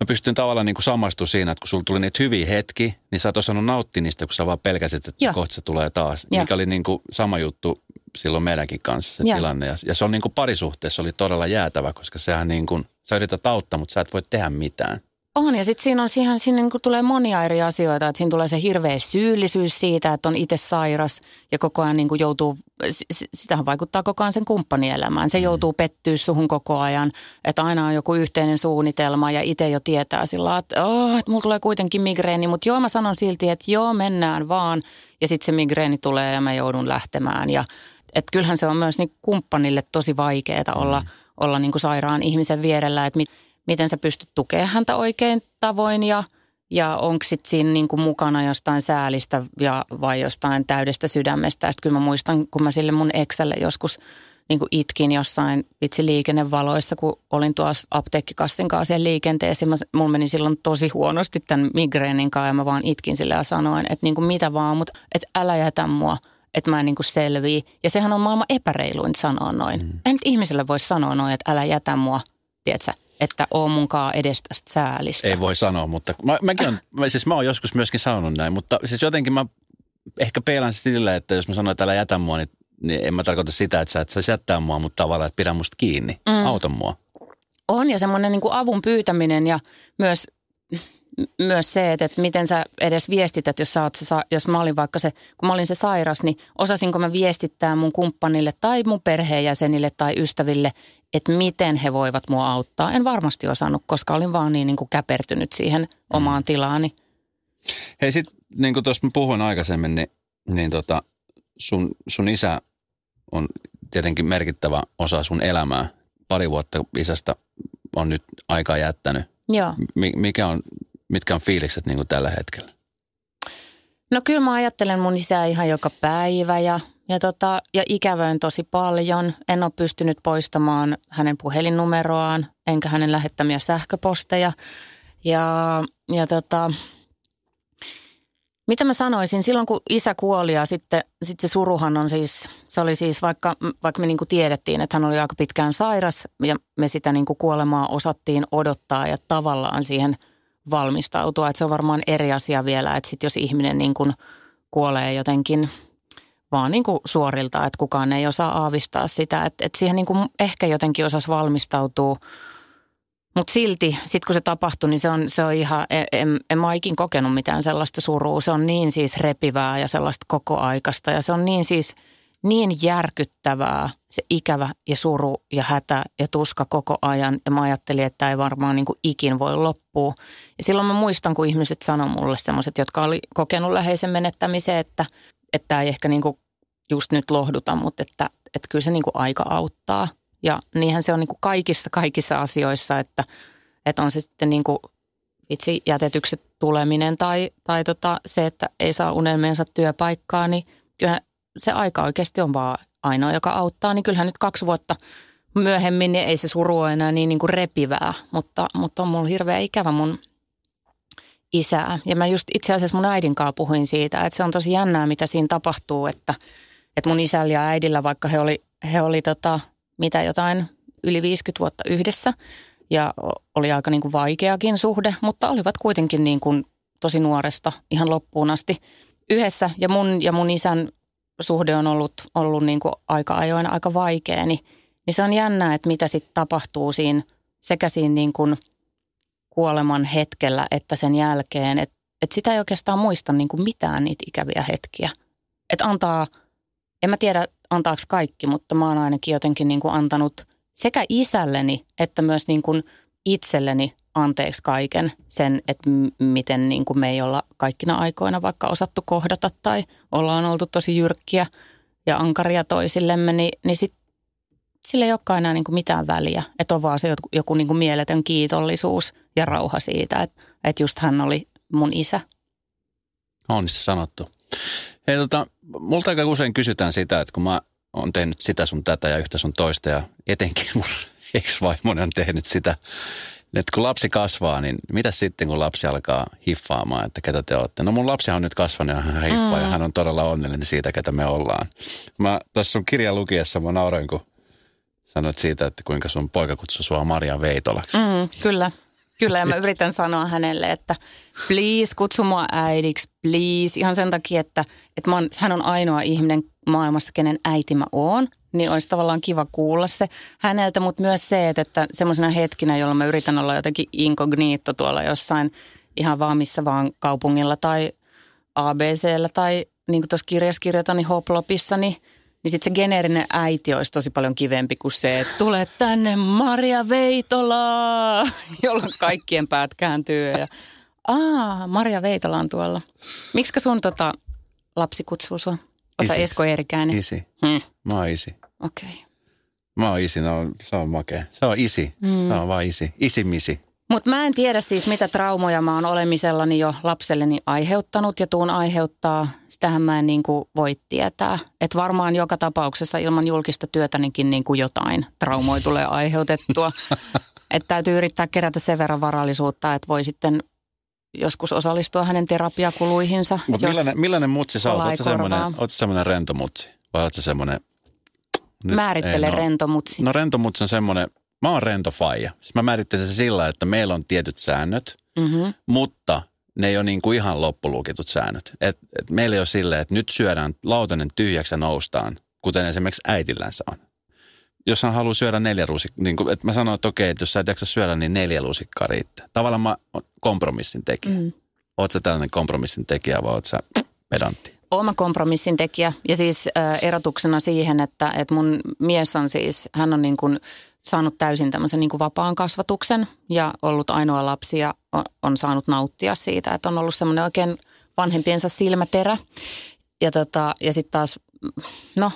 mä pystyn tavallaan niin kuin samaistumaan siinä, että kun sulla tuli niitä hyviä hetki, niin sä et osannut nauttia niistä, kun sä vaan pelkäsit, että Joo. kohta se tulee taas. Joo. Mikä oli niin kuin sama juttu silloin meidänkin kanssa se Joo. tilanne. Ja, ja se on niin kuin parisuhteessa oli todella jäätävä, koska sehän niin kuin, sä yrität auttaa, mutta sä et voi tehdä mitään. On ja sitten siinä, on, siihen, siinä niin tulee monia eri asioita. Että siinä tulee se hirveä syyllisyys siitä, että on itse sairas ja koko ajan niin kuin joutuu, sitähän vaikuttaa koko ajan sen kumppanielämään. Se mm. joutuu pettyä suhun koko ajan, että aina on joku yhteinen suunnitelma ja itse jo tietää sillä että, oh, että mulla tulee kuitenkin migreeni. Mutta joo, mä sanon silti, että joo, mennään vaan. Ja sitten se migreeni tulee ja mä joudun lähtemään. Ja että kyllähän se on myös niin kumppanille tosi vaikeaa olla, mm. olla niin kuin sairaan ihmisen vierellä, että mit, miten sä pystyt tukemaan häntä oikein tavoin ja, ja onko sitten siinä niin kuin mukana jostain säälistä ja, vai jostain täydestä sydämestä. Että kyllä mä muistan, kun mä sille mun Excelle joskus niin kuin itkin jossain vitsi liikennevaloissa, kun olin tuossa apteekkikassin kanssa siellä liikenteessä. Mä, mulla meni silloin tosi huonosti tämän migreenin kanssa ja mä vaan itkin sille ja sanoin, että niin kuin mitä vaan, mutta että älä jätä mua että mä en niin selvii. Ja sehän on maailman epäreiluin sanoa noin. Mm. En nyt ihmiselle voi sanoa noin, että älä jätä mua, tiedätkö, että oo munkaan edes tästä säälistä. Ei voi sanoa, mutta mä, mäkin on, mä, siis mä oon joskus myöskin sanonut näin, mutta siis jotenkin mä ehkä peilan sillä, että jos mä sanon, että älä jätä mua, niin, niin en mä tarkoita sitä, että sä et saisi jättää mua, mutta tavallaan, että pidä musta kiinni, mm. auta mua. On ja semmoinen niin avun pyytäminen ja myös myös se, että, että miten sä edes viestität, jos, sä oot se, jos mä olin vaikka se, kun mä olin se sairas, niin osasinko mä viestittää mun kumppanille tai mun perheenjäsenille tai ystäville, että miten he voivat mua auttaa. En varmasti osannut, koska olin vaan niin, niin kuin käpertynyt siihen omaan mm. tilaani. Hei sit, niin kuin tuossa puhuin aikaisemmin, niin, niin tota, sun, sun isä on tietenkin merkittävä osa sun elämää. Pari vuotta isästä on nyt aikaa jättänyt. Joo. Mikä on Mitkä on fiilikset niin kuin tällä hetkellä? No kyllä mä ajattelen mun isää ihan joka päivä ja, ja, tota, ja ikävöin tosi paljon. En ole pystynyt poistamaan hänen puhelinnumeroaan enkä hänen lähettämiä sähköposteja. Ja, ja tota, mitä mä sanoisin, silloin kun isä kuoli ja sitten, sitten se suruhan on siis, se oli siis vaikka, vaikka me niin kuin tiedettiin, että hän oli aika pitkään sairas ja me sitä niin kuin kuolemaa osattiin odottaa ja tavallaan siihen – valmistautua. Että se on varmaan eri asia vielä, että sit jos ihminen niin kuin kuolee jotenkin vaan niin kuin suorilta, että kukaan ei osaa aavistaa sitä, että, että siihen niin kuin ehkä jotenkin osasi valmistautua. Mutta silti, sitten kun se tapahtui, niin se on, se on ihan, en, en, en mä ikin kokenut mitään sellaista surua. Se on niin siis repivää ja sellaista koko aikasta ja se on niin siis – niin järkyttävää se ikävä ja suru ja hätä ja tuska koko ajan. Ja mä ajattelin, että tämä ei varmaan niin kuin ikin voi loppua. Ja silloin mä muistan, kun ihmiset sanoi mulle semmoiset, jotka oli kokenut läheisen menettämisen, että, että ei ehkä niin kuin just nyt lohduta, mutta että, että kyllä se niin kuin aika auttaa. Ja niinhän se on niin kuin kaikissa, kaikissa asioissa, että, että on se sitten niin kuin jätetykset tuleminen tai, tai tota se, että ei saa unelmiensa työpaikkaa, niin kyllä se aika oikeasti on vaan ainoa, joka auttaa, niin kyllähän nyt kaksi vuotta myöhemmin niin ei se suru ole enää niin, niin kuin repivää, mutta, mutta on mulla hirveä ikävä mun isää. Ja mä just itse asiassa mun äidin kanssa puhuin siitä, että se on tosi jännää, mitä siinä tapahtuu, että, että mun isällä ja äidillä, vaikka he oli, he oli tota, mitä jotain yli 50 vuotta yhdessä ja oli aika niin kuin vaikeakin suhde, mutta olivat kuitenkin niin kuin tosi nuoresta ihan loppuun asti yhdessä. Ja mun ja mun isän suhde on ollut, ollut niin kuin aika ajoin aika vaikea, niin, niin se on jännää, että mitä sitten tapahtuu siinä sekä siinä niin kuin kuoleman hetkellä että sen jälkeen. Että et sitä ei oikeastaan muista niin kuin mitään niitä ikäviä hetkiä. Että antaa, en mä tiedä antaako kaikki, mutta mä oon ainakin jotenkin niin kuin antanut sekä isälleni että myös niin kuin itselleni anteeksi kaiken sen, että m- miten niin kuin me ei olla kaikkina aikoina vaikka osattu kohdata tai ollaan oltu tosi jyrkkiä ja ankaria toisillemme, niin, niin sit, sillä ei olekaan enää niin kuin mitään väliä. Että on vaan se joku, joku niin kuin mieletön kiitollisuus ja rauha siitä, että, että just hän oli mun isä. On se sanottu. Hei tota, multa aika usein kysytään sitä, että kun mä oon tehnyt sitä sun tätä ja yhtä sun toista ja etenkin mun [laughs] ex-vaimoni on tehnyt sitä nyt kun lapsi kasvaa, niin mitä sitten kun lapsi alkaa hiffaamaan, että ketä te olette? No mun lapsihan on nyt kasvanut ja hän hiffaa mm. ja hän on todella onnellinen siitä, ketä me ollaan. Mä tässä sun kirjan lukiessa mä nauroin, kun sanoit siitä, että kuinka sun poika kutsui sua Maria Veitolaksi. Mm, kyllä, Kyllä, ja mä [laughs] yritän sanoa hänelle, että please, kutsu mua äidiksi, please. Ihan sen takia, että, että mä oon, hän on ainoa ihminen maailmassa, kenen äiti mä oon. Niin olisi tavallaan kiva kuulla se häneltä, mutta myös se, että, että semmoisena hetkinä, jolloin mä yritän olla jotenkin inkognito tuolla jossain ihan vaan missä vaan kaupungilla tai ABCllä tai niin kuin tuossa kirjassa kirjoitan, niin Hoplopissa, niin niin sitten se geneerinen äiti olisi tosi paljon kivempi kuin se, että tule tänne Maria Veitola, [laughs] jolloin kaikkien päät kääntyy. Ja, Aa, Maria Veitola on tuolla. Miksi sun tota, lapsi kutsuu sua? Oletko Esko Eerikäinen? Isi. Hmm. Mä oon isi. Okei. Okay. Mä oon isi, no, se on makea. Se on isi. Hmm. Se on vaan isi. Isimisi. Mutta mä en tiedä siis, mitä traumoja mä oon olemisellani jo lapselleni aiheuttanut ja tuun aiheuttaa. Sitähän mä en niin kuin voi tietää. Että varmaan joka tapauksessa ilman julkista työtänikin niin kuin jotain traumoja tulee aiheutettua. [laughs] että täytyy yrittää kerätä sen verran varallisuutta, että voi sitten joskus osallistua hänen terapiakuluihinsa. Mutta millainen, millainen mutsi sä oot? Oletko semmoinen, semmoinen rento mutsi? Vai oletko semmoinen... Määrittele no, rento mutsi. No rento mutsi on semmoinen mä oon rento faija. Siis mä määrittelen se sillä, että meillä on tietyt säännöt, mm-hmm. mutta ne ei ole niin kuin ihan loppulukitut säännöt. Et, et meillä ei ole silleen, että nyt syödään lautanen tyhjäksi ja noustaan, kuten esimerkiksi äitillänsä on. Jos hän haluaa syödä neljä lusikkaa, niin että mä sanon, että okei, että jos sä et jaksa syödä, niin neljä lusikkaa riittää. Tavallaan mä kompromissin tekijä. Mm. Oot sä tällainen kompromissin tekijä vai oot sä pedantti? Oma kompromissin tekijä ja siis äh, erotuksena siihen, että, että mun mies on siis, hän on niin kuin – saanut täysin tämmöisen niin kuin vapaan kasvatuksen ja ollut ainoa lapsi ja on saanut nauttia siitä, että on ollut semmoinen oikein vanhempiensa silmäterä. Ja, tota, ja sitten taas, no,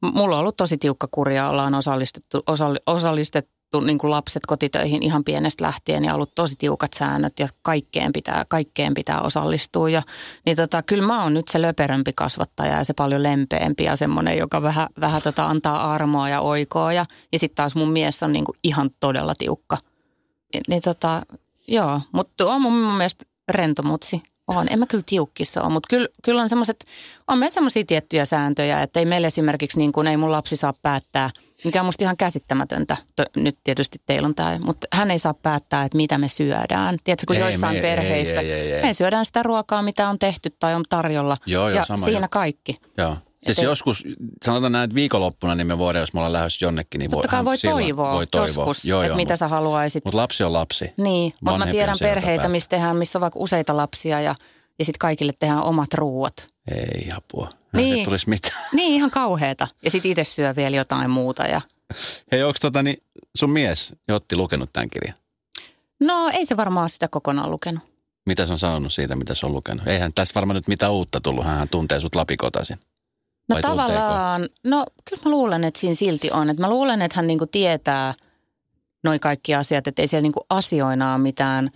mulla on ollut tosi tiukka kurja, ollaan osallistettu, osallistettu niin kuin lapset kotitöihin ihan pienestä lähtien ja ollut tosi tiukat säännöt ja kaikkeen pitää, kaikkeen pitää osallistua. Ja, niin tota, kyllä mä oon nyt se löperömpi kasvattaja ja se paljon lempeämpi ja semmoinen, joka vähän, vähän tota antaa armoa ja oikoa. Ja, ja sitten taas mun mies on niin kuin ihan todella tiukka. Ni, niin tota, joo, mutta on mun mielestä rentomutsi. On, en mä kyllä tiukkissa ole, mutta kyllä, kyllä on semmoiset, on meillä semmoisia tiettyjä sääntöjä, että ei meillä esimerkiksi niin kuin, ei mun lapsi saa päättää – mikä on musta ihan käsittämätöntä. Nyt tietysti teillä on tämä, mutta hän ei saa päättää, että mitä me syödään. Tiedätkö, kun ei, joissain me, perheissä ei, ei, ei, ei. me syödään sitä ruokaa, mitä on tehty tai on tarjolla. Joo, joo, ja sama, siinä jo. kaikki. Joo. Siis Et joskus, sanotaan näin, että viikonloppuna, niin me voidaan, jos me ollaan lähdössä jonnekin, niin voi, voi toivoa, voi toivoa joskus, joo, että mitä sä haluaisit. Mutta lapsi on lapsi. Niin, mutta mä tiedän perheitä, missä tehdään, missä on vaikka useita lapsia ja, ja sitten kaikille tehdään omat ruuat. Ei apua. Niin. Se tulisi mitään. [laughs] Niin, ihan kauheeta. Ja sitten itse syö vielä jotain muuta ja – Hei, onko tota, niin sun mies Jotti lukenut tämän kirjan? No ei se varmaan sitä kokonaan lukenut. Mitä se on sanonut siitä, mitä se on lukenut? Eihän tässä varmaan nyt mitään uutta tullut, hän tuntee sut lapikotaisin. No Vai tavallaan, tunteeko? no kyllä mä luulen, että siinä silti on. Että mä luulen, että hän niinku tietää noin kaikki asiat, että ei siellä niinku asioina ole mitään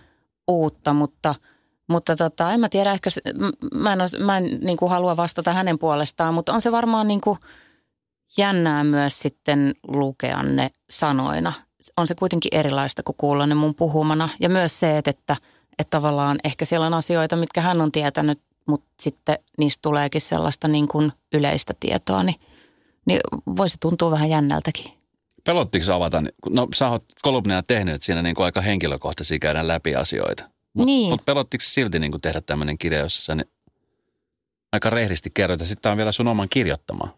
uutta, mutta, mutta tota, en mä tiedä, ehkä mä en, os, mä en niinku halua vastata hänen puolestaan, mutta on se varmaan niinku – jännää myös sitten lukea ne sanoina. On se kuitenkin erilaista kuin kuulla ne mun puhumana. Ja myös se, että, että, että tavallaan ehkä siellä on asioita, mitkä hän on tietänyt, mutta sitten niistä tuleekin sellaista niin kuin yleistä tietoa, niin, niin voisi tuntua vähän jännältäkin. Pelottiko avata? No sä oot kolumnia tehnyt, että siinä niin kuin aika henkilökohtaisia käydään läpi asioita. Mutta niin. mut pelottiko silti niin kuin tehdä tämmöinen kirja, jossa sä niin aika rehdisti kerroit, ja sitten on vielä sun oman kirjoittamaan?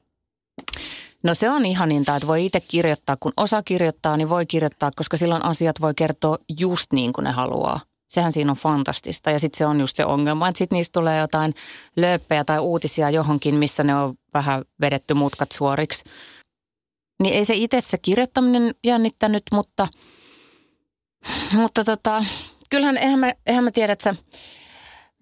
No se on ihaninta, että voi itse kirjoittaa. Kun osa kirjoittaa, niin voi kirjoittaa, koska silloin asiat voi kertoa just niin kuin ne haluaa. Sehän siinä on fantastista ja sitten se on just se ongelma, että sitten niistä tulee jotain lööppejä tai uutisia johonkin, missä ne on vähän vedetty mutkat suoriksi. Niin ei se itse se kirjoittaminen jännittänyt, mutta, mutta tota, kyllähän eihän mä, eihän mä tiedä, että sä,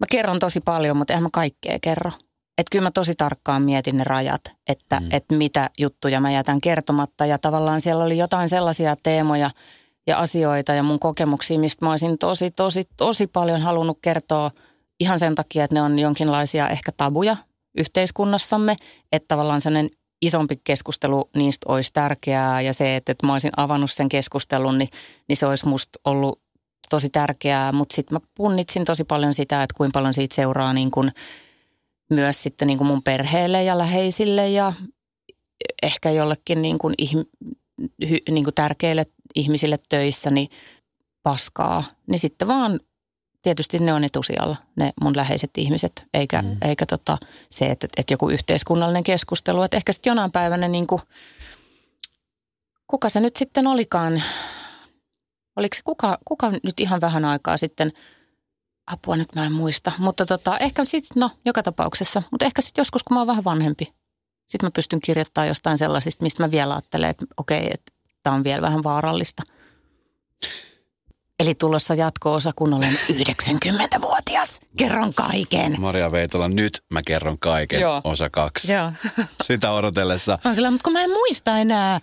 mä kerron tosi paljon, mutta eihän mä kaikkea kerro. Että kyllä mä tosi tarkkaan mietin ne rajat, että, mm. että mitä juttuja mä jätän kertomatta. Ja tavallaan siellä oli jotain sellaisia teemoja ja asioita ja mun kokemuksia, mistä mä olisin tosi, tosi, tosi paljon halunnut kertoa ihan sen takia, että ne on jonkinlaisia ehkä tabuja yhteiskunnassamme. Että tavallaan sellainen isompi keskustelu niistä olisi tärkeää ja se, että, että mä olisin avannut sen keskustelun, niin, niin se olisi musta ollut tosi tärkeää. Mutta sitten mä punnitsin tosi paljon sitä, että kuinka paljon siitä seuraa niin kuin – myös sitten niin kuin mun perheelle ja läheisille ja ehkä jollekin niin kuin, niin kuin tärkeille ihmisille töissä, niin paskaa, niin sitten vaan tietysti ne on etusijalla, ne mun läheiset ihmiset, eikä, mm. eikä tota, se, että, että joku yhteiskunnallinen keskustelu. Että ehkä sitten jonain päivänä niin kuin, kuka se nyt sitten olikaan, oliko se kuka, kuka nyt ihan vähän aikaa sitten, apua nyt mä en muista, mutta tota, ehkä sitten, no joka tapauksessa, mutta ehkä sitten joskus kun mä oon vähän vanhempi, sitten mä pystyn kirjoittamaan jostain sellaisista, mistä mä vielä ajattelen, että okei, että tämä on vielä vähän vaarallista. Eli tulossa jatko-osa, kun olen [laughs] 90-vuotias. Kerron kaiken. Maria Veitola, nyt mä kerron kaiken, Joo. osa kaksi. Joo. Sitä odotellessa. Mä sillä, mutta kun mä en muista enää.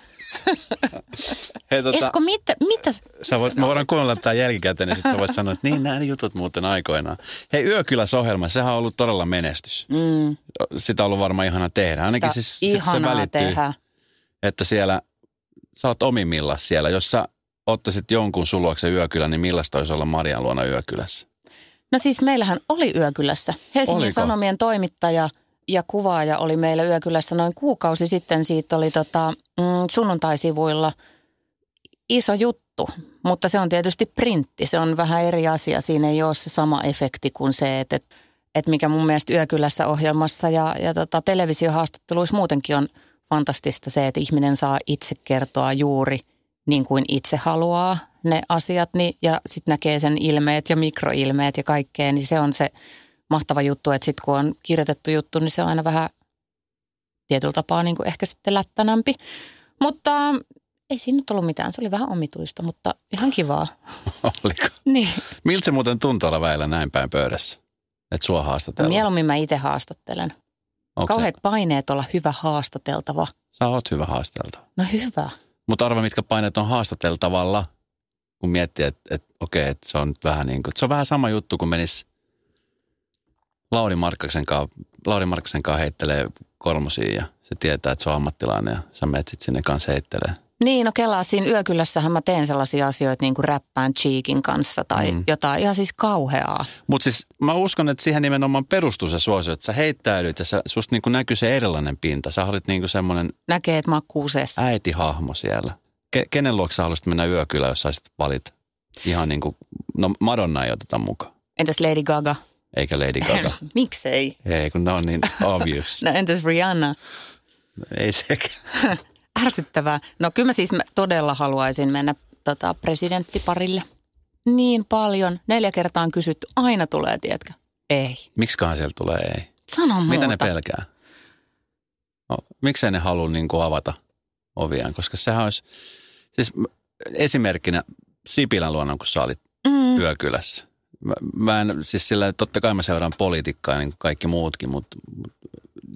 Hei, tota, Esko, mitä? mitä? Sä voit, mä voidaan kuunnella tämä jälkikäteen, niin sitten sä voit sanoa, että niin nämä jutut muuten aikoinaan. Hei, Yökyläs-ohjelma, sehän on ollut todella menestys. Mm, Sitä on ollut varmaan ihana tehdä. Ainakin sitä siis sit se ihanaa välittyy, tehdä. että siellä, sä oot omimmillas siellä. Jos sä ottaisit jonkun suluoksen yökylä, niin millaista olisi olla Marian luona yökylässä? No siis meillähän oli Yökylässä. Helsingin Oliko? Sanomien toimittaja ja kuvaaja oli meillä Yökylässä noin kuukausi sitten. Siitä oli tota, mm, sunnuntaisivuilla iso juttu, mutta se on tietysti printti. Se on vähän eri asia. Siinä ei ole se sama efekti kuin se, että, että, että mikä mun mielestä Yökylässä ohjelmassa ja, ja tota, televisiohaastatteluissa muutenkin on fantastista se, että ihminen saa itse kertoa juuri niin kuin itse haluaa ne asiat niin, ja sitten näkee sen ilmeet ja mikroilmeet ja kaikkea, niin se on se mahtava juttu, että sitten kun on kirjoitettu juttu, niin se on aina vähän tietyllä tapaa niin kuin ehkä sitten lättänämpi. Mutta ei siinä nyt ollut mitään, se oli vähän omituista, mutta ihan kivaa. [laughs] Oliko? Niin. Miltä se muuten tuntuu olla väillä näin päin pöydässä? Että sua haastatellaan? Mieluummin mä itse haastattelen. Onko Kauheat paineet olla hyvä haastateltava. se, sä oot hyvä haasteltava. No hyvä. Mutta arva, mitkä paineet on haastateltavalla, kun miettii, että et, okei, että se on nyt vähän niin kuin, se on vähän sama juttu, kun menis Lauri Markkasen kanssa, Lauri Markkasen kanssa heittelee kolmosia ja se tietää, että se on ammattilainen ja sä menet sit sinne kanssa heittelee. Niin, no kelaa siinä yökylässähän mä teen sellaisia asioita niin kuin räppään Cheekin kanssa tai Mm. jotain ihan siis kauheaa. Mutta siis mä uskon, että siihen nimenomaan perustuu se suosio, että sä heittäydyt ja sä, susta niin kuin näkyy se erilainen pinta. Sä olit niin kuin semmoinen Näkee, että mä oon kuuseessa. äitihahmo siellä. Ke, kenen luokse sä haluaisit mennä yökylään, jos saisit valit? Ihan niin kuin, no Madonna ei oteta mukaan, Entäs Lady Gaga? Eikä Lady Gaga. Miksei? ei, kun ne on niin obvious. [laughs] No entäs Rihanna? ei sekään. [laughs] Ärsyttävää. No kyllä mä siis mä todella haluaisin mennä tota, presidenttiparille. Niin paljon. Neljä kertaa on kysytty. Aina tulee, tiedätkö? Ei. Miksiköhän siellä tulee ei? Sano muuta. Mitä ne pelkää? No, miksei ne halua niin kuin avata oviaan? Koska sehän olisi, siis esimerkkinä Sipilän luona, kun sä olit Mm. yökylässä. Mä, mä en, siis sillä, totta kai mä seuraan politiikkaa niin kuin kaikki muutkin, mutta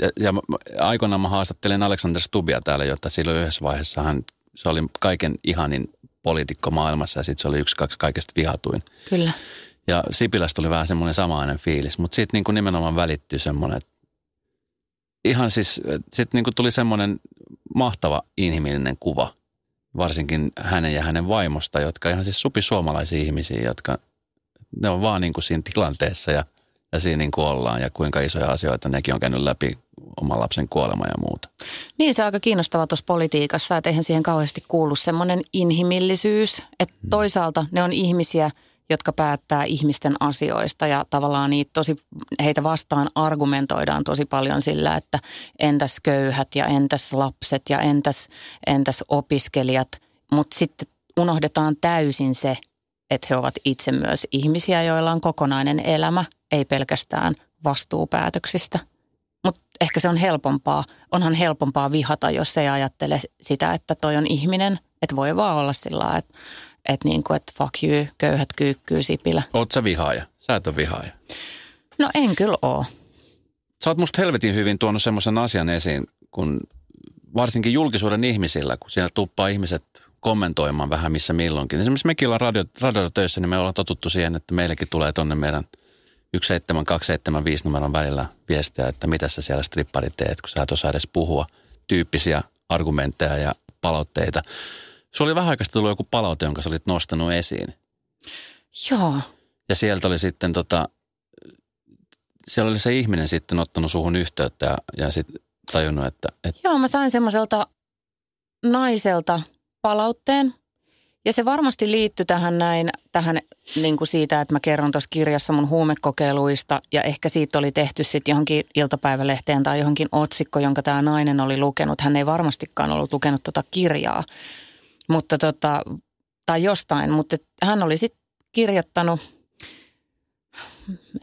ja, ja mä- mä- aikoinaan mä haastattelin Alexander Stubia täällä, jotta silloin yhdessä vaiheessa hän, se oli kaiken ihanin poliitikko maailmassa ja sitten se oli yksi kaksi kaikesta vihatuin. Kyllä. Ja Sipilästä tuli vähän semmoinen samainen fiilis, mutta siitä niin kuin nimenomaan välittyy semmoinen, että ihan siis, sitten niin tuli semmoinen mahtava inhimillinen kuva, varsinkin hänen ja hänen vaimosta, jotka ihan siis supi suomalaisia ihmisiä, jotka ne on vaan niin kuin siinä tilanteessa ja, ja siinä niin kuin ollaan ja kuinka isoja asioita nekin on käynyt läpi oman lapsen kuolema ja muuta. Niin se on aika kiinnostavaa tuossa politiikassa, että eihän siihen kauheasti kuulu semmoinen inhimillisyys. Että toisaalta ne on ihmisiä, jotka päättää ihmisten asioista ja tavallaan niitä tosi, heitä vastaan argumentoidaan tosi paljon sillä, että entäs köyhät ja entäs lapset ja entäs, entäs opiskelijat. Mutta sitten unohdetaan täysin se, että he ovat itse myös ihmisiä, joilla on kokonainen elämä, ei pelkästään vastuupäätöksistä. Mutta ehkä se on helpompaa. Onhan helpompaa vihata, jos ei ajattele sitä, että toi on ihminen. Että voi vaan olla sillä että, että, niin kuin, että fuck you, köyhät kyykkyy Sipilä. Oot sä vihaaja? Sä et ole vihaaja. No en kyllä oo. Sä oot musta helvetin hyvin tuonut semmoisen asian esiin, kun varsinkin julkisuuden ihmisillä, kun siellä tuppaa ihmiset kommentoimaan vähän missä milloinkin. Esimerkiksi mekin ollaan radio, radiolla töissä, niin me ollaan totuttu siihen, että meillekin tulee tonne meidän 17275 numeron välillä viestiä, että mitä sä siellä strippari teet, kun sä et osaa edes puhua tyyppisiä argumentteja ja palautteita. Sulla oli vähän aikaa tullut joku palaute, jonka sä olit nostanut esiin. Joo. Ja sieltä oli sitten tota, siellä oli se ihminen sitten ottanut suhun yhteyttä ja, ja sitten tajunnut, että, että Joo, mä sain semmoiselta naiselta palautteen. Ja se varmasti liittyy tähän näin, tähän niin kuin siitä, että mä kerron tuossa kirjassa mun huumekokeiluista ja ehkä siitä oli tehty sitten johonkin iltapäivälehteen tai johonkin otsikko, jonka tämä nainen oli lukenut. Hän ei varmastikaan ollut lukenut tuota kirjaa, mutta tota, tai jostain, mutta hän oli sitten kirjoittanut,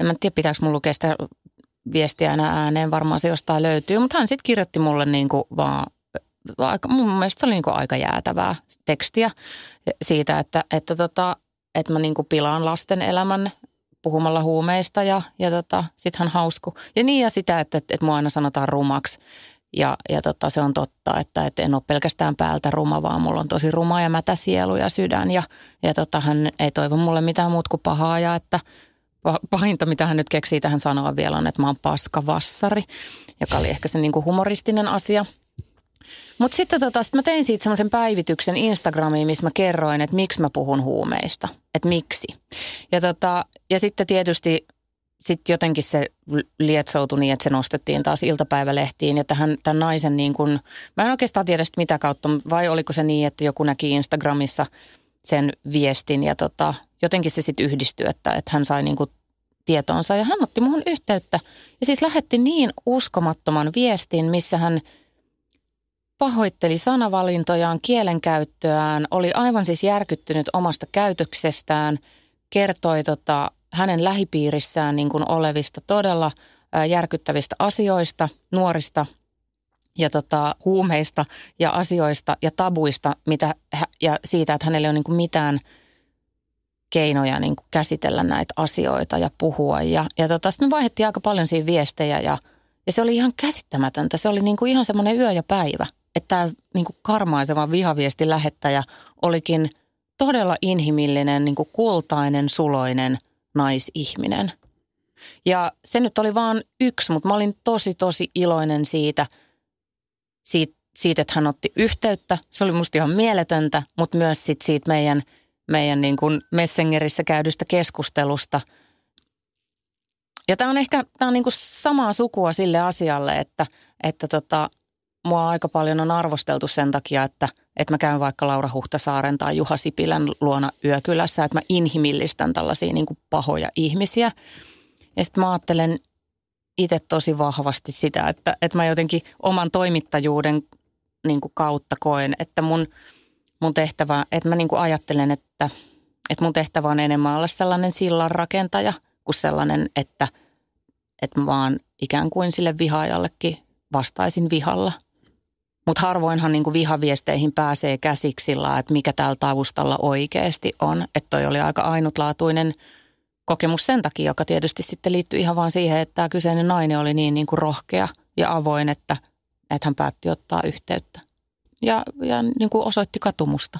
en mä tiedä pitääkö mun lukea sitä viestiä enää ääneen, varmaan se jostain löytyy, mutta hän sitten kirjoitti mulle niin kuin vaan aika, mun mielestä se oli niin aika jäätävää tekstiä siitä, että, että, tota, että mä niin pilaan lasten elämän puhumalla huumeista ja, ja tota, sit hän hausku. Ja niin ja sitä, että, että, että mua aina sanotaan rumaksi. Ja, ja tota, se on totta, että, että en ole pelkästään päältä ruma, vaan mulla on tosi ruma ja mätä sielu ja sydän. Ja, ja tota, hän ei toivo mulle mitään muut kuin pahaa ja että pahinta, mitä hän nyt keksii tähän sanoa vielä on, että mä oon paskavassari, joka oli ehkä se niin kuin humoristinen asia – mutta sitten tota, sit mä tein siitä semmoisen päivityksen Instagramiin, missä mä kerroin, että miksi mä puhun huumeista. Että miksi. Ja, tota, ja sitten tietysti sitten jotenkin se lietsoutui niin, että se nostettiin taas iltapäivälehtiin. Ja tähän, tämän naisen niin kun, mä en oikeastaan tiedä sitä mitä kautta, vai oliko se niin, että joku näki Instagramissa sen viestin. Ja tota, jotenkin se sitten yhdistyi, että, että hän sai niin kuin tietoonsa. Ja hän otti muhun yhteyttä. Ja siis lähetti niin uskomattoman viestin, missä hän – pahoitteli sanavalintojaan, kielenkäyttöään, oli aivan siis järkyttynyt omasta käytöksestään, kertoi tota, hänen lähipiirissään niin kuin olevista todella järkyttävistä asioista, nuorista ja tota, huumeista ja asioista ja tabuista mitä, ja siitä, että hänellä ei ole niin kuin mitään keinoja niin kuin käsitellä näitä asioita ja puhua. Ja, ja tota, sitten me vaihdettiin aika paljon siinä viestejä ja, ja se oli ihan käsittämätöntä. Se oli niin kuin ihan semmoinen yö ja päivä – että tämä niin karmaiseva vihaviesti lähettäjä olikin todella inhimillinen, niin kuin kultainen, suloinen naisihminen. Ja se nyt oli vain yksi, mutta mä olin tosi, tosi iloinen siitä, siitä, siitä että hän otti yhteyttä. Se oli musta ihan mieletöntä, mutta myös sit siitä meidän, meidän niin kuin Messengerissä käydystä keskustelusta. Ja tämä on ehkä tää on niin kuin samaa sukua sille asialle, että, että tota, mua aika paljon on arvosteltu sen takia, että, että mä käyn vaikka Laura Huhtasaaren tai Juha Sipilän luona yökylässä, että mä inhimillistän tällaisia niin kuin pahoja ihmisiä. Ja sitten mä ajattelen itse tosi vahvasti sitä, että, että mä jotenkin oman toimittajuuden niin kuin kautta koen, että mun, mun tehtävä, että mä niin kuin ajattelen, että, että mun tehtävä on enemmän olla sellainen sillan rakentaja kuin sellainen, että, että mä vaan ikään kuin sille vihaajallekin vastaisin vihalla – mutta harvoinhan niin kuin vihaviesteihin pääsee käsiksi sillä, että mikä täällä taustalla oikeasti on. Että toi oli aika ainutlaatuinen kokemus sen takia, joka tietysti sitten liittyy ihan vaan siihen, että tämä kyseinen nainen oli niin, niin kuin rohkea ja avoin, että, että hän päätti ottaa yhteyttä. Ja, ja niin kuin osoitti katumusta.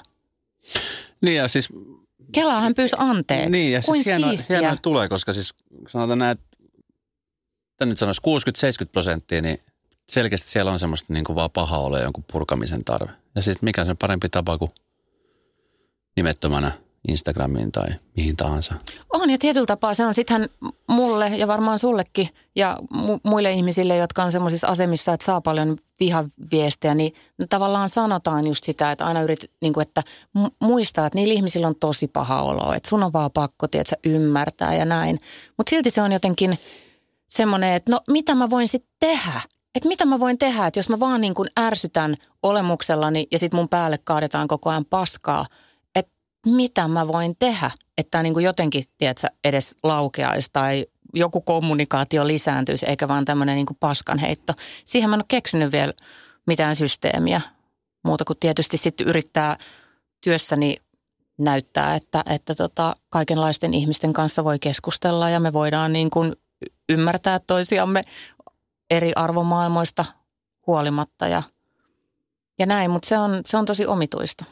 Niin ja siis... Kelaa hän pyysi anteeksi. Niin ja siis hienoa, hienoa tulee, koska siis sanotaan näin, että nyt sanoisi 60-70 prosenttia, niin selkeästi siellä on semmoista niin kuin vaan paha ole jonkun purkamisen tarve. Ja sitten mikä on parempi tapa kuin nimettömänä Instagramiin tai mihin tahansa. On ja tietyllä tapaa se on sittenhän mulle ja varmaan sullekin ja mu- muille ihmisille, jotka on semmoisissa asemissa, että saa paljon vihaviestejä, niin tavallaan sanotaan just sitä, että aina yrit, niin kuin, että muistaa, että niillä ihmisillä on tosi paha olo, että sun on vaan pakko, tiedätkö, ymmärtää ja näin. Mutta silti se on jotenkin semmoinen, että no mitä mä voin sitten tehdä, että mitä mä voin tehdä, että jos mä vaan niin kuin ärsytän olemuksellani ja sitten mun päälle kaadetaan koko ajan paskaa, että mitä mä voin tehdä, että tämä niin kuin jotenkin, tiedätkö, edes laukeaisi tai joku kommunikaatio lisääntyisi, eikä vaan tämmöinen niin paskanheitto. Siihen mä en ole keksinyt vielä mitään systeemiä, muuta kuin tietysti sitten yrittää työssäni näyttää, että, että tota, kaikenlaisten ihmisten kanssa voi keskustella ja me voidaan niin kuin ymmärtää toisiamme eri arvomaailmoista huolimatta ja, ja näin, mutta se on, se on tosi omituista.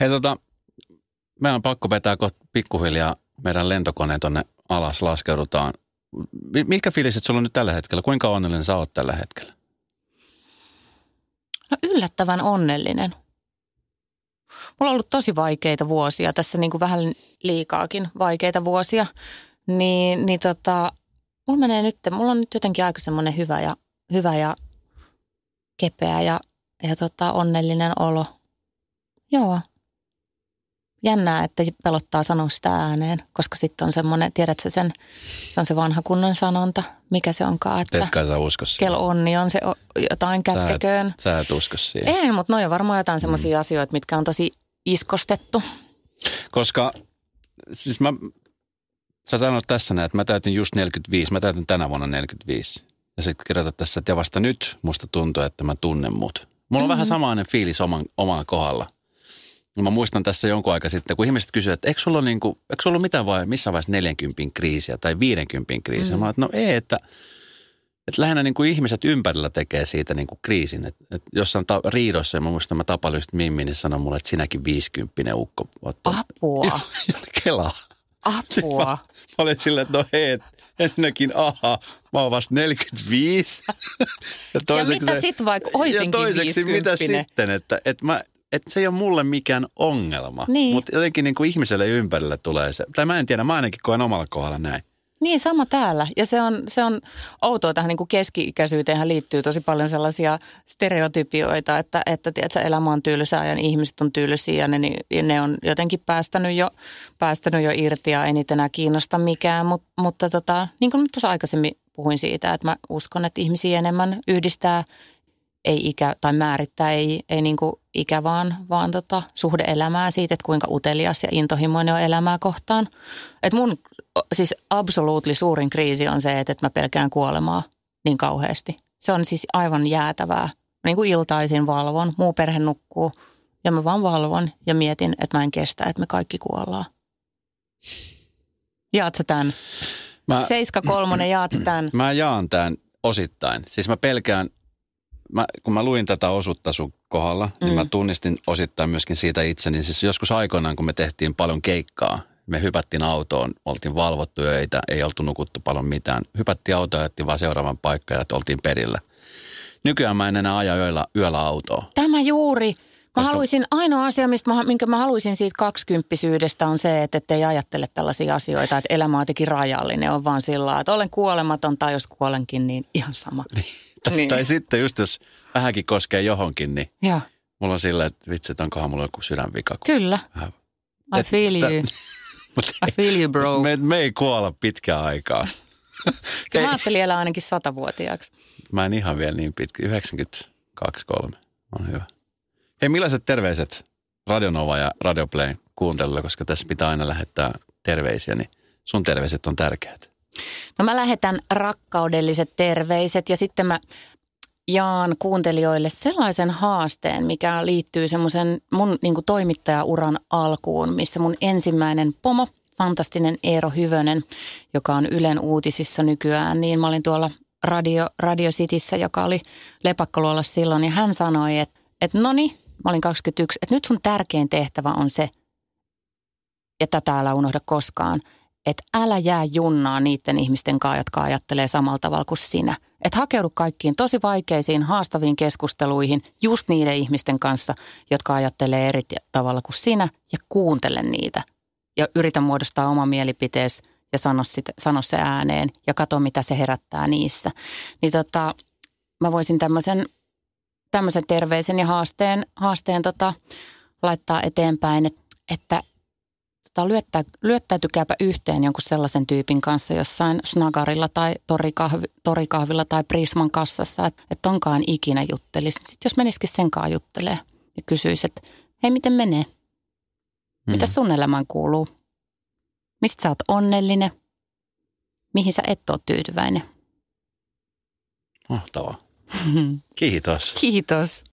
Hei tota, meidän on pakko vetää kohta pikkuhiljaa meidän lentokone tuonne alas, laskeudutaan. Mikä fiiliset sulla on nyt tällä hetkellä? Kuinka onnellinen sä oot tällä hetkellä? No yllättävän onnellinen. Mulla on ollut tosi vaikeita vuosia, tässä niin kuin vähän liikaakin vaikeita vuosia. Niin, niin tota, mulla menee nyt, mulla on nyt jotenkin aika semmoinen hyvä ja, hyvä ja kepeä ja, ja tota, onnellinen olo. Joo. jännää, että pelottaa sanoa sitä ääneen, koska sitten on semmoinen, tiedätkö sen, se on se vanha kunnon sanonta, mikä se onkaan, että Teetkö sä usko siihen? kel onni on se jotain Sä et, kätkeköön. sä et usko siihen. Ei, mutta noin on varmaan jotain semmoisia asioita, mitkä on tosi iskostettu. Koska siis mä, sä sanot tässä näin, että mä täytin just 45, mä täytin tänä vuonna 45. Ja sitten kirjoitat tässä, että ja vasta nyt musta tuntuu, että mä tunnen mut. Mulla on mm-hmm. vähän samainen fiilis oman, omaan kohdalla. Mä muistan tässä jonkun aika sitten, kun ihmiset kysyivät, että eikö sulla niinku, eikö sulla mitään vai missä vaiheessa 40 kriisiä tai 50 kriisiä. Mm. Mä että no ei, että, että lähinnä niin kuin ihmiset ympärillä tekee siitä niin kuin kriisin. Että, että jossain ta- riidossa, ja mä muistan, mä tapailin just Mimmi, niin sanoi mulle, että sinäkin 50 ukko. oot- Apua, [laughs] Kelaa. Apua. [laughs] mä olin silleen, että no hei, ensinnäkin aha, mä oon vasta 45. [laughs] ja, mitä sit vaikka oisinkin Ja toiseksi, mitä 50? sitten, että, että, mä, että se ei ole mulle mikään ongelma. Niin. Mutta jotenkin niin kuin ihmiselle ympärille tulee se, tai mä en tiedä, mä ainakin koen omalla kohdalla näin. Niin, sama täällä. Ja se on, se on outoa tähän niin kuin keski-ikäisyyteenhän liittyy tosi paljon sellaisia stereotypioita, että, että tiedätkö, elämä on tylsää ja ihmiset on tylsiä ja ne, ja ne on jotenkin päästänyt jo, päästänyt jo irti ja ei niitä enää kiinnosta mikään. Mut, mutta tota, niin kuin tuossa aikaisemmin puhuin siitä, että mä uskon, että ihmisiä enemmän yhdistää ei ikä, tai määrittää ei, ei niin kuin ikä, vaan, vaan tota, suhde elämää siitä, että kuinka utelias ja intohimoinen on elämää kohtaan. Et mun siis absoluutli suurin kriisi on se, että, mä pelkään kuolemaa niin kauheasti. Se on siis aivan jäätävää. Niin kuin iltaisin valvon, muu perhe nukkuu ja mä vaan valvon ja mietin, että mä en kestä, että me kaikki kuollaan. Jaat sä tämän? Mä, Seiska kolmonen, jaat sä tämän? mä jaan tämän osittain. Siis mä pelkään, mä, kun mä luin tätä osuutta sun kohdalla, mm. niin mä tunnistin osittain myöskin siitä itseni. Siis joskus aikoinaan, kun me tehtiin paljon keikkaa, me hypättiin autoon, oltiin valvottu öitä, ei oltu nukuttu paljon mitään. Hypättiin autoon ja jättiin vaan seuraavan paikkaan ja oltiin perillä. Nykyään mä en enää aja yöllä, yöllä autoa. Tämä juuri. Mä Koska- haluaisin, ainoa asia, mistä mä, minkä mä haluaisin siitä kaksikymppisyydestä on se, että ettei ajattele tällaisia asioita, että elämä on jotenkin rajallinen, on vaan sillä että olen kuolematon tai jos kuolenkin, niin ihan sama. [laughs] Tai, Niin. tai sitten just jos vähänkin koskee johonkin, niin Joo, mulla on silleen, että vitsi, että onkohan mulla joku sydänvika. kun- kyllä. Vähän. I feel you. I feel you, bro. me, me ei kuolla pitkään aikaa. [laughs] Kyllä mä ajattelin elää ainakin satavuotiaaksi. Mä en ihan vielä niin pitkä. 92, 3 on hyvä. Hei, millaiset terveiset Radionova ja Radioplay kuuntelijoille, koska tässä pitää aina lähettää terveisiä, niin sun terveiset on tärkeät. No mä lähetän rakkaudelliset terveiset ja sitten mä jaan kuuntelijoille sellaisen haasteen, mikä liittyy semmoisen mun niin toimittajauran alkuun, missä mun ensimmäinen pomo, fantastinen Eero Hyvönen, joka on Ylen uutisissa nykyään, niin mä olin tuolla Radio, Radio Cityssä, joka oli lepakkoluolla silloin, ja hän sanoi, että, että no niin, mä olin 21, että nyt sun tärkein tehtävä on se, ja tätä unohda koskaan, että älä jää junnaa niiden ihmisten kanssa, jotka ajattelee samalla tavalla kuin sinä. Että hakeudu kaikkiin tosi vaikeisiin, haastaviin keskusteluihin just niiden ihmisten kanssa, jotka ajattelee eri tavalla kuin sinä ja kuuntele niitä. Ja yritä muodostaa oma mielipiteesi ja sano, sit, sano se ääneen ja katso, mitä se herättää niissä. Niin tota, mä voisin tämmöisen, tämmöisen terveisen ja haasteen, haasteen tota, laittaa eteenpäin, että, että tota, lyöttä, lyöttäytykääpä yhteen jonkun sellaisen tyypin kanssa jossain snagarilla tai torikahvi, torikahvilla tai Prisman kassassa, että et tonkaan ikinä juttelisi. Sitten jos menisikin sen kanssa juttelee ja kysyisi, että hei miten menee? Mitä sun elämään kuuluu? Mistä sä oot onnellinen? Mihin sä et ole tyytyväinen? Mahtavaa. [laughs] Kiitos. Kiitos.